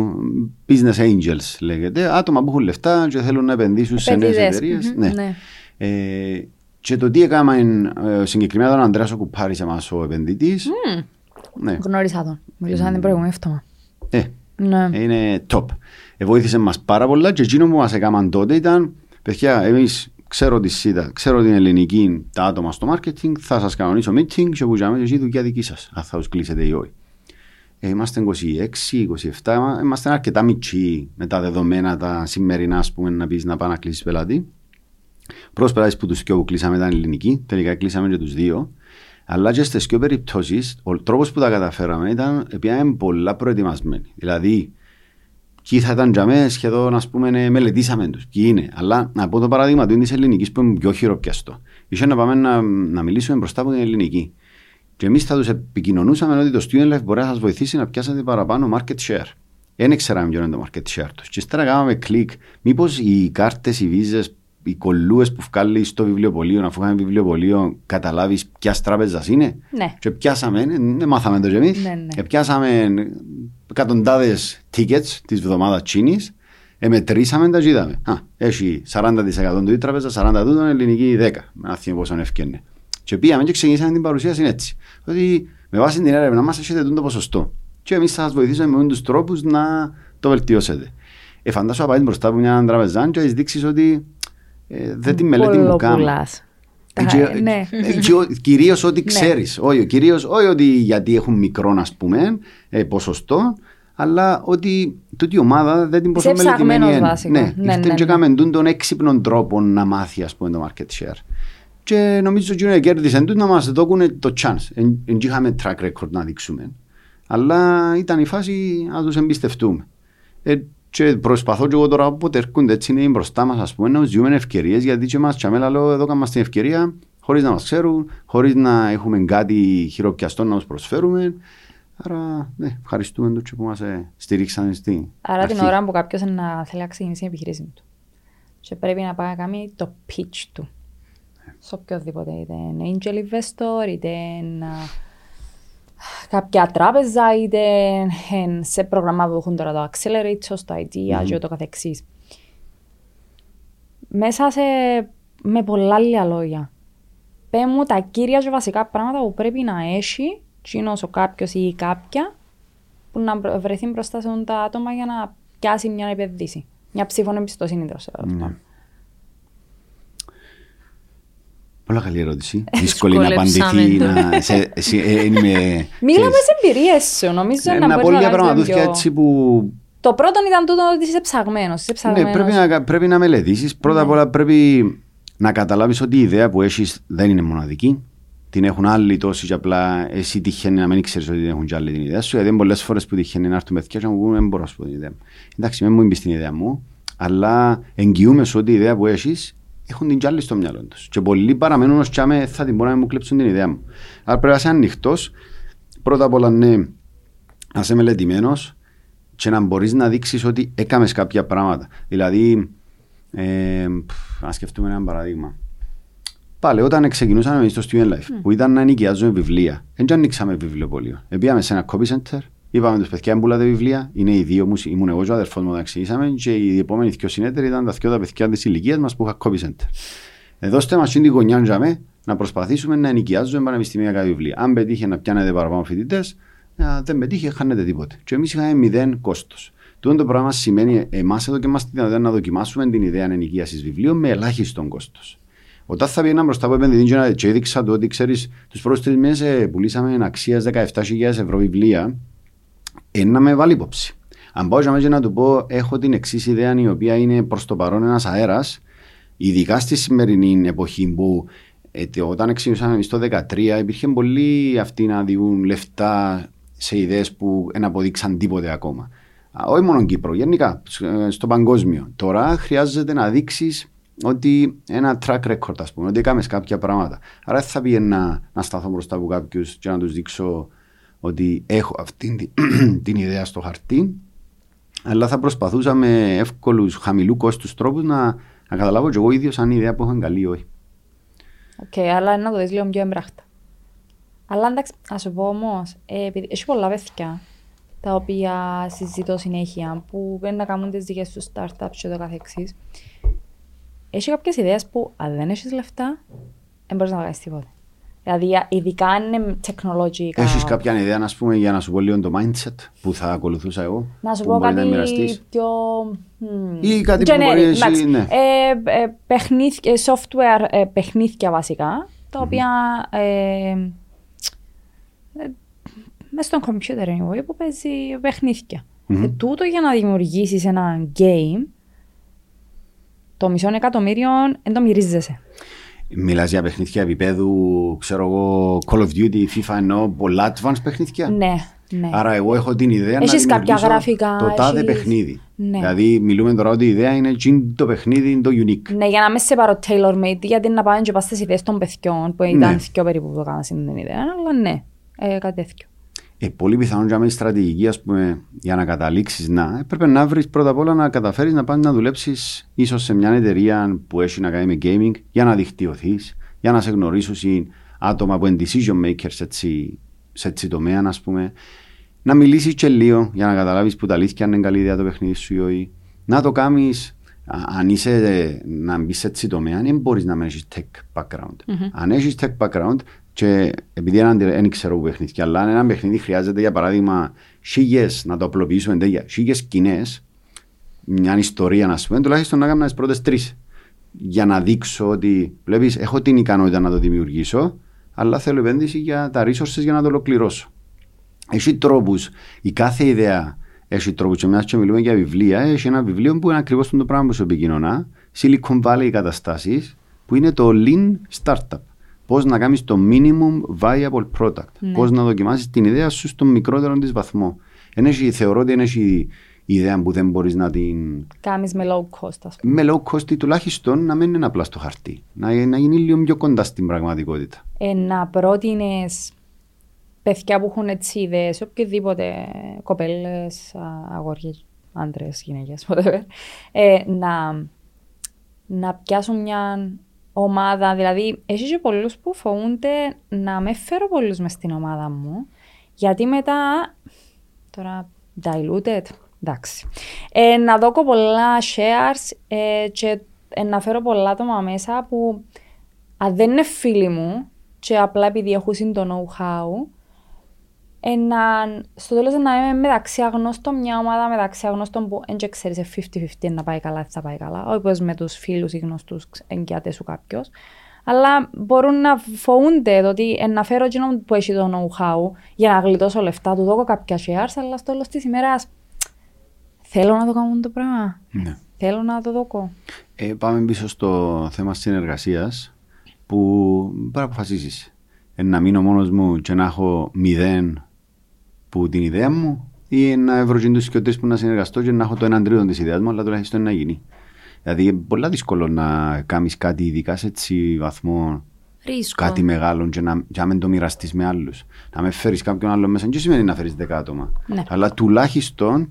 business angels λέγεται, άτομα που έχουν λεφτά και θέλουν να επενδύσουν σε νέες εταιρείες. Ναι. ναι. Ε, και το τι έκαμε ε, συγκεκριμένα τον Αντρέα ο Κουπάρη, εμάς ο επενδυτής. Mm. Ναι. Γνώρισα τον. Μιλούσαμε την προηγούμενη εβδομάδα. Ε, ναι. Είναι top. Ε, βοήθησε μας πάρα πολλά και εκείνο που μας έκαναν τότε ήταν, παιδιά, εμείς ξέρω τη ΣΥΤΑ, ξέρω την ελληνική, τα άτομα στο marketing, θα σας κανονίσω meeting και που ζάμε και δουλειά δική σας, αν θα του κλείσετε ή όχι. Ε, είμαστε 26, 27, είμαστε αρκετά μικροί με τα δεδομένα τα σημερινά, ας πούμε, να πεις να πάει να κλείσεις πελάτη. Πρώτος πελάτης που τους και κλείσαμε ήταν ελληνική, τελικά κλείσαμε και τους δύο. Αλλά και στις δύο περιπτώσεις, ο τρόπος που τα καταφέραμε ήταν επειδή πολλά προετοιμασμένοι. Δηλαδή, Ποιοι θα ήταν για μένα σχεδόν, ας πούμε, μελετήσαμε τους. Ποιοι είναι. Αλλά να πω το παράδειγμα του είναι της ελληνικής που είναι πιο χειροπιαστό. Είχε να πάμε να, να μιλήσουμε μπροστά από την ελληνική. Και εμείς θα τους επικοινωνούσαμε ότι το Student Life μπορεί να σας βοηθήσει να πιάσετε παραπάνω market share. Δεν ήξεραμε ποιο είναι το market share τους. Και ύστερα κάναμε κλικ. Μήπως οι κάρτες, οι βίζες, οι κολλούες που βγάλει στο βιβλιοπωλείο, αφού είχαμε βιβλιοπωλείο, καταλάβεις ποιας τράπεζας είναι. Ναι. Και πιάσαμε, δεν ναι, μάθαμε το εμείς. Ναι, ναι. Πιάσαμε εκατοντάδες tickets της εβδομάδα Τσίνης, εμετρήσαμε τα είδαμε. Α, έχει 40% του η τράπεζα, 40% του ελληνική 10. Με ένα θύμα πόσο ευκαιρνέ. Και πήγαμε και ξεκινήσαμε την παρουσίαση έτσι. Ότι με βάση την έρευνα μας έχετε το ποσοστό. Και εμείς θα σας βοηθήσουμε με τους τρόπους να το βελτιώσετε. Ε, φαντάσου να μπροστά από μια τραπεζά και να δείξεις ότι ε, δεν τη μελέτη μου κάνω. Ναι. Κυρίως ότι ξέρεις. Όχι, κυρίως, όχι ότι γιατί έχουν μικρό, ας πούμε, ε, ποσοστό, αλλά ότι τούτη η ομάδα δεν την πόσο μελετημένη είναι. Ναι, ναι, ναι, και κάνουμε τον έξυπνο τρόπο να μάθει ας πούμε, το market share. Και νομίζω ότι είναι κέρδισε να μας δώκουν το chance. Δεν είχαμε track record να δείξουμε. Αλλά ήταν η φάση να τους εμπιστευτούμε. Ε, και προσπαθώ και εγώ τώρα όποτε έρχονται έτσι είναι μπροστά μας ας πούμε να ζούμε ευκαιρίες γιατί και μας τσαμέλα λέω εδώ κάνουμε την ευκαιρία χωρίς να μας ξέρουν, χωρίς να έχουμε κάτι χειροπιαστό να τους προσφέρουμε. Άρα, ναι, ευχαριστούμε τους που μας ε, στηρίξαν στην Άρα αρχή. την ώρα που κάποιος να θέλει να ξεκινήσει την επιχείρηση του και πρέπει να πάει να κάνει το pitch του σε οποιοδήποτε, είτε είναι angel investor, είτε είναι κάποια τράπεζα, είτε σε πρόγραμμα που έχουν τώρα το Accelerator, το Idea mm-hmm. και ούτω καθεξής. Μέσα σε, με πολλά άλλα λόγια, πέ μου τα κύρια και βασικά πράγματα που πρέπει να έχει κοινός ο κάποιος ή η κάποια που να βρεθεί μπροστά σε τα άτομα για να πιάσει μια επενδύση. Μια ψήφων εμπιστοσύνη τέλος πάντων. Πολλά καλή ερώτηση. Δύσκολη να απαντηθεί. να, σε, σε, ε, είμαι, Μίλαμε σε εμπειρίες σου. Νομίζω ε, να, να πω λίγα πραγματούθια έτσι που. Το πρώτο ήταν τούτο ότι είσαι ψαγμένος. Ναι, πρέπει να, πρέπει να μελετήσεις. Πρώτα απ' ναι. όλα πρέπει να καταλάβεις ότι η ιδέα που έχεις δεν είναι μοναδική. Την έχουν άλλοι τόσοι και απλά εσύ τυχαίνει να μην ξέρεις ότι έχουν κι άλλοι την ιδέα σου. Γιατί πολλές φορές που τυχαίνει να έρθουν παιδιά και να μου πούνε δεν μπορώ να σου πω την ιδέα μου. Εντάξει, μην μου εμπιστεύει την ιδέα μου, αλλά εγγυούμε ότι η ιδέα που έχεις έχουν την κι στο μυαλό τους. Και πολλοί παραμένουν ως τσάμε θα την μπορούν να μου κλέψουν την ιδέα μου. Άρα πρέπει να είσαι ανοιχτός πρώτα απ' όλα ναι, να είσαι μελετημένος και να μπορείς να δείξεις ότι έκαμες κάποια πράγματα. Δηλαδή, ε, να σκεφτούμε ένα παράδειγμα. Πάλι όταν ξεκινούσαμε εμείς στο Student Life, mm. που ήταν να νοικιάζουμε βιβλία, δεν ανοίξαμε βιβλιοπωλείο. Επίαμε σε ένα copy center, είπαμε τους παιδιά που πουλάτε βιβλία, είναι οι δύο μου, ήμουν εγώ και ο αδερφός μου όταν ξεκινήσαμε και οι επόμενοι δύο συνέτεροι ήταν τα δυο τα παιδιά της ηλικίας μας που είχα copy center. Εδώ είστε μας την γωνιά για να προσπαθήσουμε να νοικιάζουμε πανεπιστημιακά βιβλία. Αν πετύχε να πιάνετε παραπάνω φοιτητές, δεν πετύχε, χάνετε τίποτε. Και εμείς είχαμε μηδέν κόστος. Τούτο το πράγμα σημαίνει εμάς εδώ και είμαστε δυνατόν να δοκιμάσουμε την ιδέα ενοικίασης βιβλίων με ελάχιστο κόστος. Όταν θα πήγαινα μπροστά από επενδυτή και έδειξα το ότι ξέρεις, τους πρώτους τρεις μήνες ε, πουλήσαμε αξίας 17.000 ευρώ βιβλία, είναι να με βάλει υπόψη. Αν πάω για να του πω, έχω την εξής ιδέα η οποία είναι προς το παρόν ένας αέρας, ειδικά στη σημερινή εποχή που ε, όταν ξεκινήσαμε εμείς το 2013 υπήρχε πολύ αυτοί να διούν λεφτά σε ιδέες που δεν αποδείξαν τίποτε ακόμα. Όχι μόνο Κύπρο, γενικά ε, στο παγκόσμιο. Τώρα χρειάζεται να δείξεις ότι ένα track record, ας πούμε, ότι έκαμες κάποια πράγματα. Άρα θα πήγαινα να σταθώ μπροστά από κάποιους και να τους δείξω ότι έχω αυτή την, ιδέα στο χαρτί, αλλά θα προσπαθούσα με εύκολους, χαμηλού κόστους τρόπους να, να καταλάβω και εγώ ίδιος αν η ιδέα που έχω καλή ή όχι. OK, okay, αλλά να το δεις λίγο πιο εμπράχτα. Αλλά εντάξει, να σου πω όμως, ε, έχει πολλά παιδιά τα οποία συζητώ συνέχεια που είναι να κάνουν τις δικές τους startups και ούτω καθεξής. Έχει κάποιες ιδέες που αν δεν έχεις λεφτά, δεν μπορείς να βγάλεις τίποτα. Δηλαδή, ειδικά αν είναι τεχνολογικά. Έχεις κάποια ιδέα, να πούμε, για να σου πω λίγο το mindset που θα ακολουθούσα εγώ. Να σου πω κάτι πιο. ή κάτι που μπορείς να ναι. ε, ε, παιχνίδια, software ε, παιχνίδια βασικά, τα οποία. Ε, μέσα στον computer anyway, που παίζει παιχνίδια. Mm-hmm. τούτο για να δημιουργήσεις ένα game, το μισό εκατομμύριο δεν το μυρίζεσαι. Μιλάς για παιχνίδια επίπεδου, ξέρω εγώ, Call of Duty, FIFA, ενώ πολλά advanced παιχνίδια. Ναι, ναι. Άρα εγώ έχω την ιδέα έχεις να κάποια γραφικά, το τάδε έχεις... παιχνίδι. Ναι. Δηλαδή μιλούμε τώρα ότι η ιδέα είναι το παιχνίδι το unique. Ναι, για να μην σε πάρω tailor made, γιατί να πάμε και πας στις ιδέες των παιδιών, που ήταν ναι. δύο περίπου που το κάναμε την ιδέα, αλλά ναι, ε, κάτι τέτοιο ε, πολύ πιθανόν για μια στρατηγική ας πούμε, για να καταλήξεις να, έπρεπε να βρεις πρώτα απ' όλα να καταφέρεις να πάνε να δουλέψεις ίσως σε μια εταιρεία που έχει να κάνει με gaming για να δικτυωθείς, για να σε γνωρίσουν άτομα που είναι decision makers σε έτσι, σε έτσι τομέα, ας πούμε. Να μιλήσεις και λίγο για να καταλάβεις που τα αλήθεια αν είναι καλή ιδέα το παιχνίδι σου ή όχι. Να το κάνεις αν είσαι να μπεις σε έτσι τομέα, δεν μπορείς να μην έχεις tech background. Mm-hmm. Αν έχεις tech background, και επειδή δεν ξέρω που παιχνίδια, αλλά αν ένα παιχνίδι χρειάζεται για παράδειγμα σίγε να το απλοποιήσουμε τέτοια, σίγε σκηνές, μια ιστορία να πούμε, τουλάχιστον να κάνω τι πρώτες τρεις. Για να δείξω ότι βλέπεις, έχω την ικανότητα να το δημιουργήσω, αλλά θέλω επένδυση για τα resources για να το ολοκληρώσω. Έχει τρόπους. Η κάθε ιδέα έχει τρόπους. Και μιας και μιλούμε για βιβλία, έχει ένα βιβλίο που είναι ακριβώς το πράγμα που σου επικοινωνά. Silicon Valley καταστάσεις, που είναι το Lean Startup πώς να κάνεις το minimum viable product. Ναι. Πώς να δοκιμάσεις την ιδέα σου στο μικρότερο της βαθμό. Έχει, θεωρώ ότι έχει ιδέα που δεν μπορείς να την. Κάνεις με low cost, ας πούμε. Με low cost τουλάχιστον να μην είναι απλά στο χαρτί. Να, να γίνει λίγο πιο κοντά στην πραγματικότητα. Ε, να πρότεινες παιδιά που έχουν έτσι ιδέες, οποιοδήποτε κοπέλες, αγόρια, άντρες, γυναίκες, whatever, ε, να, να πιάσουν μια ομάδα. Δηλαδή, έχει και πολλούς που φοβούνται να με φέρω πολλούς μες στην ομάδα μου, γιατί μετά. Τώρα, diluted. Εντάξει. Ε, να δω πολλά shares ε, και ε, να φέρω πολλά άτομα μέσα που αν δεν είναι φίλοι μου και απλά επειδή έχουν το know-how, ένα, στο τέλος να είμαι μεταξύ αγνώστων, μια ομάδα μεταξύ αγνώστων που δεν ξέρεις 50-50 να πάει καλά, θα πάει καλά. Όχι πως με τους φίλους ή γνωστούς εγκιάται σου κάποιος. Αλλά μπορούν να φοβούνται ότι να φέρω εκείνο που έχει το know-how για να γλιτώσω λεφτά, του δώκω κάποια shares, αλλά στο τέλος της ημέρας θέλω να το κάνω το πράγμα. Ναι. Θέλω να το δώκω. Ε, πάμε πίσω στο θέμα συνεργασίας που πρέπει να αποφασίσει. Ε, να μείνω μόνος μου και να έχω μηδέν που την ιδέα μου ή να βρω τους και τρει που να συνεργαστώ και να έχω το έναν τρίτο της ιδέας μου, αλλά τουλάχιστον να γίνει. Δηλαδή είναι πολύ δύσκολο να κάνεις κάτι ειδικά σε έτσι βαθμό Ρίσκο. κάτι μεγάλο και να, και να μην το μοιραστείς με άλλους. Να με φέρεις κάποιον άλλο μέσα, δεν σημαίνει να φέρεις δέκα άτομα. Ναι. Αλλά τουλάχιστον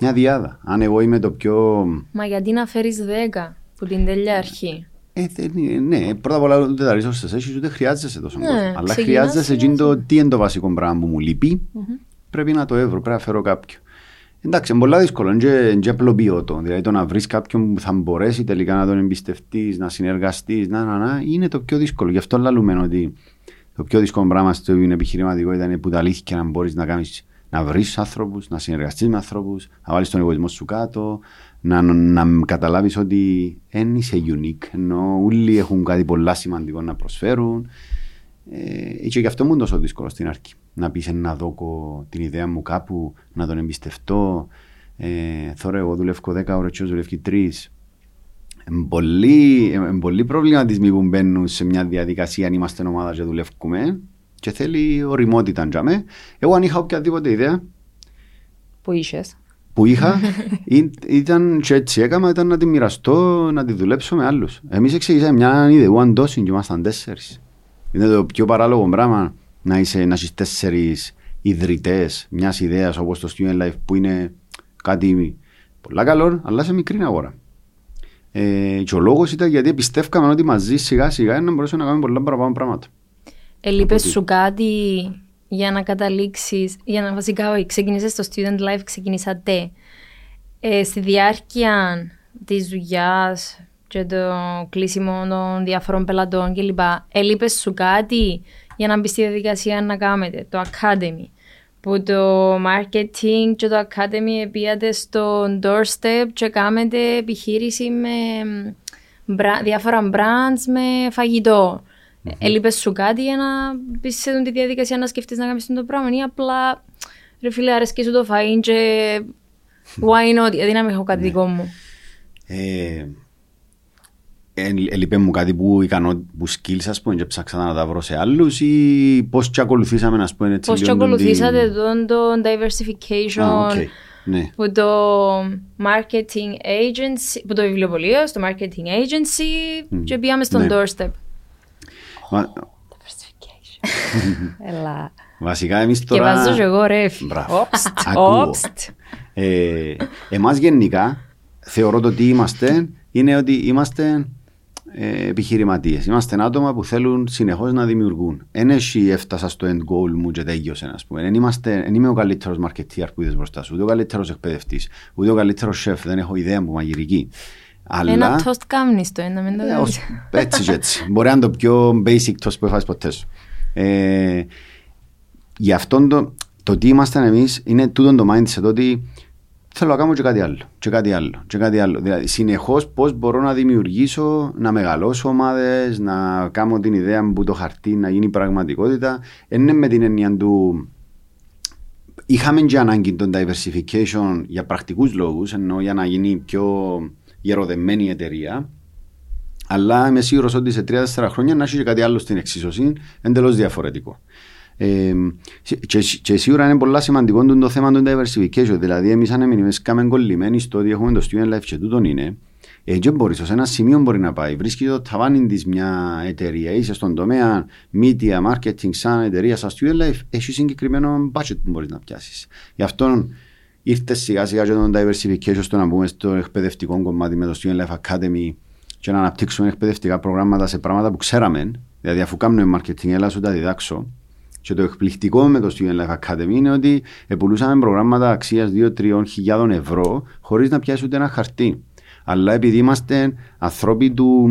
μια διάδα. Αν εγώ είμαι το πιο. Μα γιατί να φέρεις 10 που την τέλεια αρχή; Ε, δεν είναι- ναι, πρώτα απ' όλα ούτε τα resources έχεις, ούτε χρειάζεσαι τόσο Ναι, κόσμο. Αλλά ξεκινάς χρειάζεσαι σιγά εκείνο το τι είναι το βασικό πράγμα που μου λειπει Πρέπει να το έβρω, πρέπει να φέρω κάποιον. Εντάξει, είναι πολλά δύσκολο, είναι και απλοποιώ το. Δηλαδή το να βρεις κάποιον που θα μπορέσει τελικά να τον εμπιστευτείς, να συνεργαστείς, να, να, να, είναι το πιο δύσκολο. Γι' αυτό λέμε ότι το πιο δύσκολο πράγμα στην επιχειρηματικότητα είναι που τα αλήθεια να μπορείς να κάνεις να βρεις άνθρωπου, να συνεργαστείς με άνθρωπου, να βάλεις τον εγωισμό σου κάτω, να, να καταλάβεις ότι δεν είσαι unique, ενώ όλοι έχουν κάτι πολλά σημαντικό να προσφέρουν. Ε, και γι' αυτό μου είναι τόσο δύσκολο στην αρχή. Να πεις να δώκω την ιδέα μου κάπου, να τον εμπιστευτώ. Ε, τώρα εγώ δουλεύω 10 ώρες και ο δουλεύει 3. Είναι πολύ, ε, πολύ προβληματισμοί που μπαίνουν σε μια διαδικασία αν είμαστε ομάδα και δουλεύουμε και θέλει οριμότητα για μέ. Εγώ αν είχα οποιαδήποτε ιδέα Που είσαι. που είχα ή- ήταν και έτσι έκανα ήταν να τη μοιραστώ, να τη δουλέψω με άλλους. Εμείς εξηγήσαμε μια ιδέα one dozen και ήμασταν τέσσερις. Είναι το πιο παράλογο πράγμα να, είσαι, να έχεις τέσσερις ιδρυτές μιας ιδέας όπως το Student Life που είναι κάτι πολλά καλό αλλά σε μικρή αγορά. Ε, και ο λόγος ήταν γιατί πιστεύκαμε ότι μαζί σιγά σιγά να μπορούσαμε να κάνουμε πολλά παραπάνω πράγματα. Ελείπε Οπότε- σου κάτι για να καταλήξεις, για να βασικά όχι, ξεκίνησες το student life, ξεκινήσατε ε, στη διάρκεια της δουλειάς και το κλείσιμο των διάφορων πελατών κλπ. Ελείπε σου κάτι για να μπεις στη διαδικασία να κάνετε το academy που το marketing και το academy πήγατε στο doorstep και κάνετε επιχείρηση με μπρα- διάφορα brands με φαγητό. Έλειπες σου κάτι για να μπεις σε αυτή τη διαδικασία να σκεφτείς να κάνεις το πράγμα ή απλά ρε φίλε αρέσκει σου το φαΐν και why not, γιατί να μην έχω κάτι δικό μου. Ε, ε, Ελείπε μου κάτι που, ικανό, που skills ας πούμε και ψάξα να τα βρω σε άλλους ή πώς και ακολουθήσαμε ας πούμε έτσι Πώς και λίγο τον ακολουθήσατε την- τον το diversification Α, οκ. Ναι. που το marketing agency, που το βιβλιοπωλείο, στο marketing agency και πήγαμε στον Ναι. doorstep. Μα- Έλα. Βασικά εμείς Και τώρα... βάζω και εγώ ρε. Μπράβο. Όπστ, Ακούω. όπστ. Ε, εμάς γενικά θεωρώ το τι είμαστε είναι ότι είμαστε ε, επιχειρηματίες. Είμαστε άτομα που θέλουν συνεχώς να δημιουργούν. Εν έχει έφτασα στο end goal μου και τέλειωσε ας πούμε. Εν, είμαστε, εν είμαι ο καλύτερος marketeer που είδες μπροστά σου, ούτε ο καλύτερος εκπαιδευτής, ούτε ο καλύτερος chef, δεν έχω ιδέα μου μαγειρική. Αλλά... Ένα toast κάμνεις το, να μην το Ε, κάνεις. ως- έτσι και έτσι. Μπορεί να είναι το πιο basic toast που έφαγες ποτέ σου. Ε, γι' αυτόν το, το τι είμαστε εμείς είναι τούτο το mindset ότι θέλω να κάνω και κάτι άλλο, και κάτι άλλο, και κάτι άλλο. Δηλαδή συνεχώς πώς μπορώ να δημιουργήσω, να μεγαλώσω ομάδες, να κάνω την ιδέα μου που το χαρτί να γίνει πραγματικότητα. Είναι με την έννοια του Είχαμε και ανάγκη τον diversification για πρακτικούς λόγους, ενώ για να γίνει πιο γεροδεμένη η εταιρεία. Αλλά είμαι σίγουρος ότι σε 3-4 χρόνια να έχεις και κάτι άλλο στην εξίσωση εντελώς διαφορετικό. Ε, και, και σίγουρα είναι πολύ σημαντικό το θέμα του diversification. Δηλαδή, εμείς αν εμείς κάμε κολλημένοι στο ότι έχουμε το student life και τούτον είναι, ε, και μπορείς, σε ένα σημείο μπορεί να πάει. Βρίσκεις το ταβάνι της μια εταιρεία, είσαι στον τομέα media, marketing, σαν εταιρεία, σαν student life, έχει συγκεκριμένο budget που μπορείς να πιάσεις. Γι' αυτό ήρθες σιγά σιγά και το diversification στο να μπούμε στο εκπαιδευτικό κομμάτι με το Student Life Academy και να αναπτύξουμε εκπαιδευτικά προγράμματα σε πράγματα που ξέραμε. Δηλαδή, αφού κάνουμε marketing, έλα σου τα διδάξω. Και το εκπληκτικό με το Student Life Academy είναι ότι πουλούσαμε προγράμματα αξίας 2-3 χιλιάδων ευρώ χωρίς να πιάσει ούτε ένα χαρτί. Αλλά επειδή είμαστε ανθρώποι του.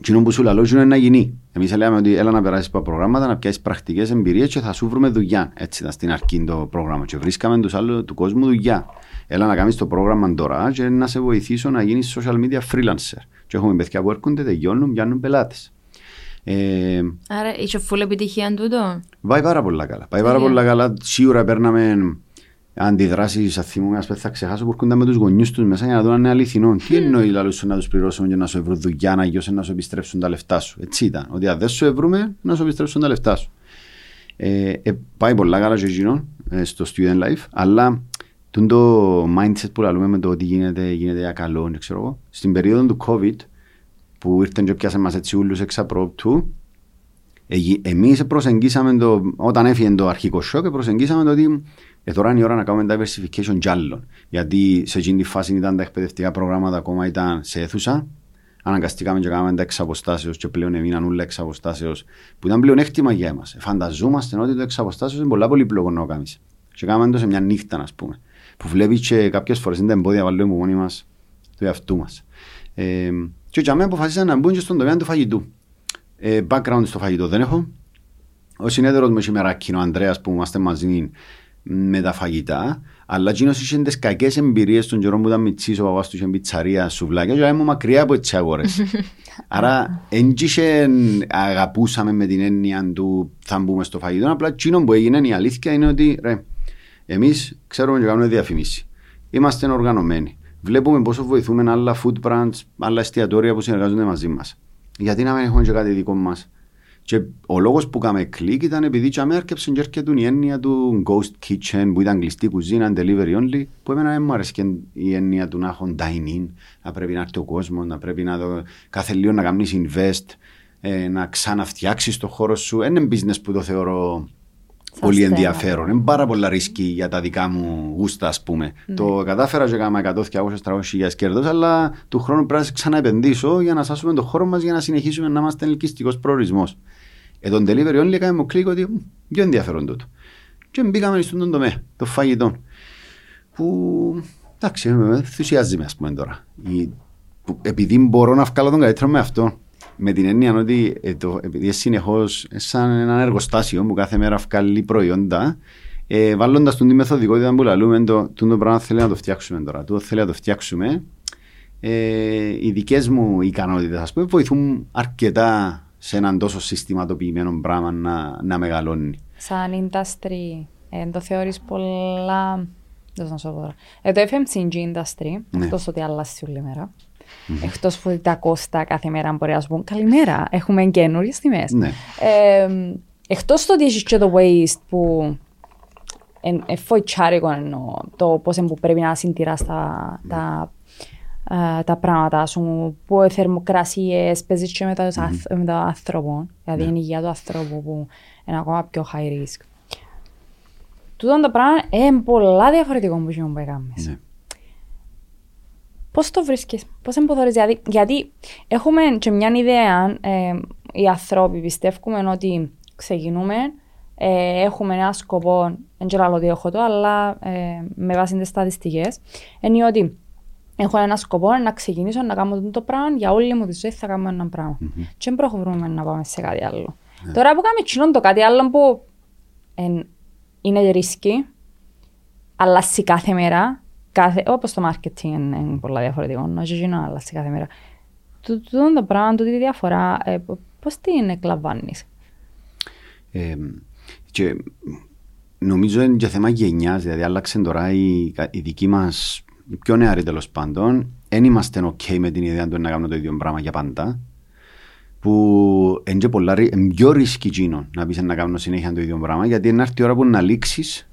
Κοινό που σου λαλώ είναι να γίνει. Εμείς λέμε ότι έλα να περάσεις από προγράμματα, να πιάσεις πρακτικές εμπειρίες και θα σου βρούμε δουλειά. Έτσι ήταν στην αρχή το πρόγραμμα. Και βρίσκαμε τους άλλους του κόσμου δουλειά. Έλα να κάνεις το πρόγραμμα τώρα και να σε βοηθήσω να γίνεις social media freelancer. Και έχουμε παιδιά που έρχονται, τελειώνουν, πιάνουν πελάτες. Ε, Άρα είσαι full επιτυχία τούτο; Πάει πάρα πολλά καλά. Πάει πάρα Τέλεια. πολλά καλά. Σίγουρα παίρναμε αντιδράσεις, θα θυμούμαι, ας πούμε, θα ξεχάσω που έρχονταν με τους γονεί τους μέσα για να δουν αν είναι αληθινό. Τι εννοεί λαλούς σου να τους πληρώσουμε για να σου βρουν δουλειά, να γιώσει να σου επιστρέψουν τα λεφτά σου. Έτσι ήταν. Ότι αν δεν σου ευρούμε, να σου επιστρέψουν τα λεφτά σου. Ε, ε, πάει πολλά καλά και εκείνο ε, στο student life, αλλά τον το mindset που λαλούμε με το ότι γίνεται, γίνεται για καλό, δεν ξέρω εγώ. Στην περίοδο του COVID, που ήρθαν και πιάσαν μας έτσι ούλους εξαπρόπτου, εμείς προσεγγίσαμε το, όταν έφυγε το αρχικό σοκ, προσεγγίσαμε το ότι ε, τώρα είναι η ώρα να κάνουμε diversification κι άλλων. Γιατί σε εκείνη τη φάση ήταν τα εκπαιδευτικά προγράμματα ακόμα ήταν σε αίθουσα. Αναγκαστήκαμε και κάναμε τα εξ αποστάσεως και πλέον έμειναν όλα εξ αποστάσεως που ήταν πλέον έκτημα για εμάς. Φανταζόμαστε ότι το εξ αποστάσεως είναι πολλά πολύ πλοκό να κάνεις. Και κάναμε το σε μια νύχτα, ας πούμε. Που βλέπεις και κάποιες φορές είναι τα εμπόδια βάλουμε μόνοι μας του εαυτού μας. Ε, και για μένα αποφασίσαμε να μπουν και στον τομέα του φαγητού. Ε, background στο φαγητό δεν έχω. Ο συνέδρος μου σήμερα, ο Ανδρέας που είμαστε μαζί με τα φαγητά, αλλά εκείνο είχε τις κακές εμπειρίες των καιρών που ήταν μητσής, ο παπάς του είχε πιτσαρία, σουβλάκια και ήμουν μακριά από τι αγορές. Άρα δεν αγαπούσαμε με την έννοια του θα μπούμε στο φαγητό, απλά εκείνο που έγινε η αλήθεια είναι ότι ρε, εμείς ξέρουμε και κάνουμε διαφημίσεις. Είμαστε οργανωμένοι. Βλέπουμε πόσο βοηθούμε άλλα food brands, άλλα εστιατόρια που συνεργάζονται μαζί μας. Γιατί να μην έχουμε και κάτι δικό μας. Και ο λόγος που κάναμε κλικ ήταν επειδή και έρκεψαν και έρχεται η έννοια του ghost kitchen που ήταν κλειστή κουζίνα, delivery only, που εμένα δεν μου άρεσε και η έννοια του να έχουν dine-in, να πρέπει να έρθει ο κόσμος, να πρέπει να δω, κάθε λίγο να κάνεις invest, ε, να ξαναφτιάξεις το χώρο σου. Είναι business που το θεωρώ πολύ ενδιαφέρον. Είναι πάρα πολλά ρίσκη για τα δικά μου γούστα, ας πούμε. Ναι. Το κατάφερα και έκανα 100, 200, 300 χιλιάδες κέρδος, αλλά του χρόνου πρέπει να ξαναεπενδύσω για να σάσουμε το χώρο μας για να συνεχίσουμε να είμαστε ελκυστικός προορισμός. Ε, τον delivery only έκαμε μου κλικ ότι πιο ενδιαφέρον τούτο. Και μπήκαμε στον τομέα, το φαγητό. Που εντάξει, με ενθουσιάζει με, ας πούμε τώρα. Η, που, επειδή μπορώ να βγάλω τον καλύτερο με αυτό, με την έννοια ότι ε, το, επειδή συνεχώς σαν ένα εργοστάσιο που κάθε μέρα βγάλει προϊόντα, ε, βάλλοντα τον τη μεθοδικότητα που λαλούμε, το, το, το πράγμα θέλει να το φτιάξουμε τώρα. Το θέλει να το φτιάξουμε. Ε, οι δικές μου ικανότητες, ας πούμε, βοηθούν αρκετά σε έναν τόσο συστηματοποιημένο πράγμα να, να μεγαλώνει. Σαν industry, ε, το θεωρείς πολλά... Δεν να σου πω τώρα. Ε, το FMCG industry, ναι. εκτός ότι αλλάζει όλη μέρα, mm-hmm. εκτός που τα κόστα κάθε μέρα μπορεί να σου πούν καλημέρα, έχουμε καινούριες τιμές. Ναι. Ε, εκτός το ότι έχεις και το waste που είναι φοητσάρικο εννοώ, το πώς πρέπει να συντηράς τα, τα uh, τα πράγματα σου, που οι θερμοκρασίες παίζεις και με το, mm-hmm. με το άνθρωπο, δηλαδή yeah. η υγεία του ανθρώπου που είναι ακόμα πιο high risk. Τούτο το πράγμα είναι πολλά διαφορετικό που γίνουν που έκαμες. Yeah. Πώς το βρίσκεις, πώς εμποδορείς, δηλαδή, γιατί έχουμε και μια ιδέα, ε, οι ανθρώποι πιστεύουμε ότι ξεκινούμε, ε, έχουμε ένα σκοπό, δεν ξέρω ότι έχω το, αλλά ε, με βάση τις στατιστικές, είναι ότι έχω ένα σκοπό να ξεκινήσω να κάνω το πράγμα για όλη μου τη ζωή θα κάνω ένα πράγμα. Mm-hmm. Και δεν προχωρούμε να πάμε σε κάτι άλλο. Yeah. Τώρα που κάνουμε κοινό το κάτι άλλο που εν, είναι ρίσκι, αλλάζει κάθε μέρα, κάθε, όπως το marketing είναι, είναι πολλά διαφορετικό, να γίνω αλλάζει κάθε μέρα. Τούτο το πράγμα, τούτη τη διαφορά, ε, πώς την εκλαμβάνεις; Ε, και νομίζω είναι και θέμα γενιάς, δηλαδή άλλαξε τώρα η, η δική μας οι πιο νεαροί τέλος πάντων, δεν είμαστε OK με την ιδέα του να κάνουμε το ίδιο πράγμα για πάντα. Που είναι πολλά, πιο ρίσκι να πεις να κάνουμε συνέχεια το ίδιο πράγμα, γιατί είναι έρθει η ώρα που να λήξεις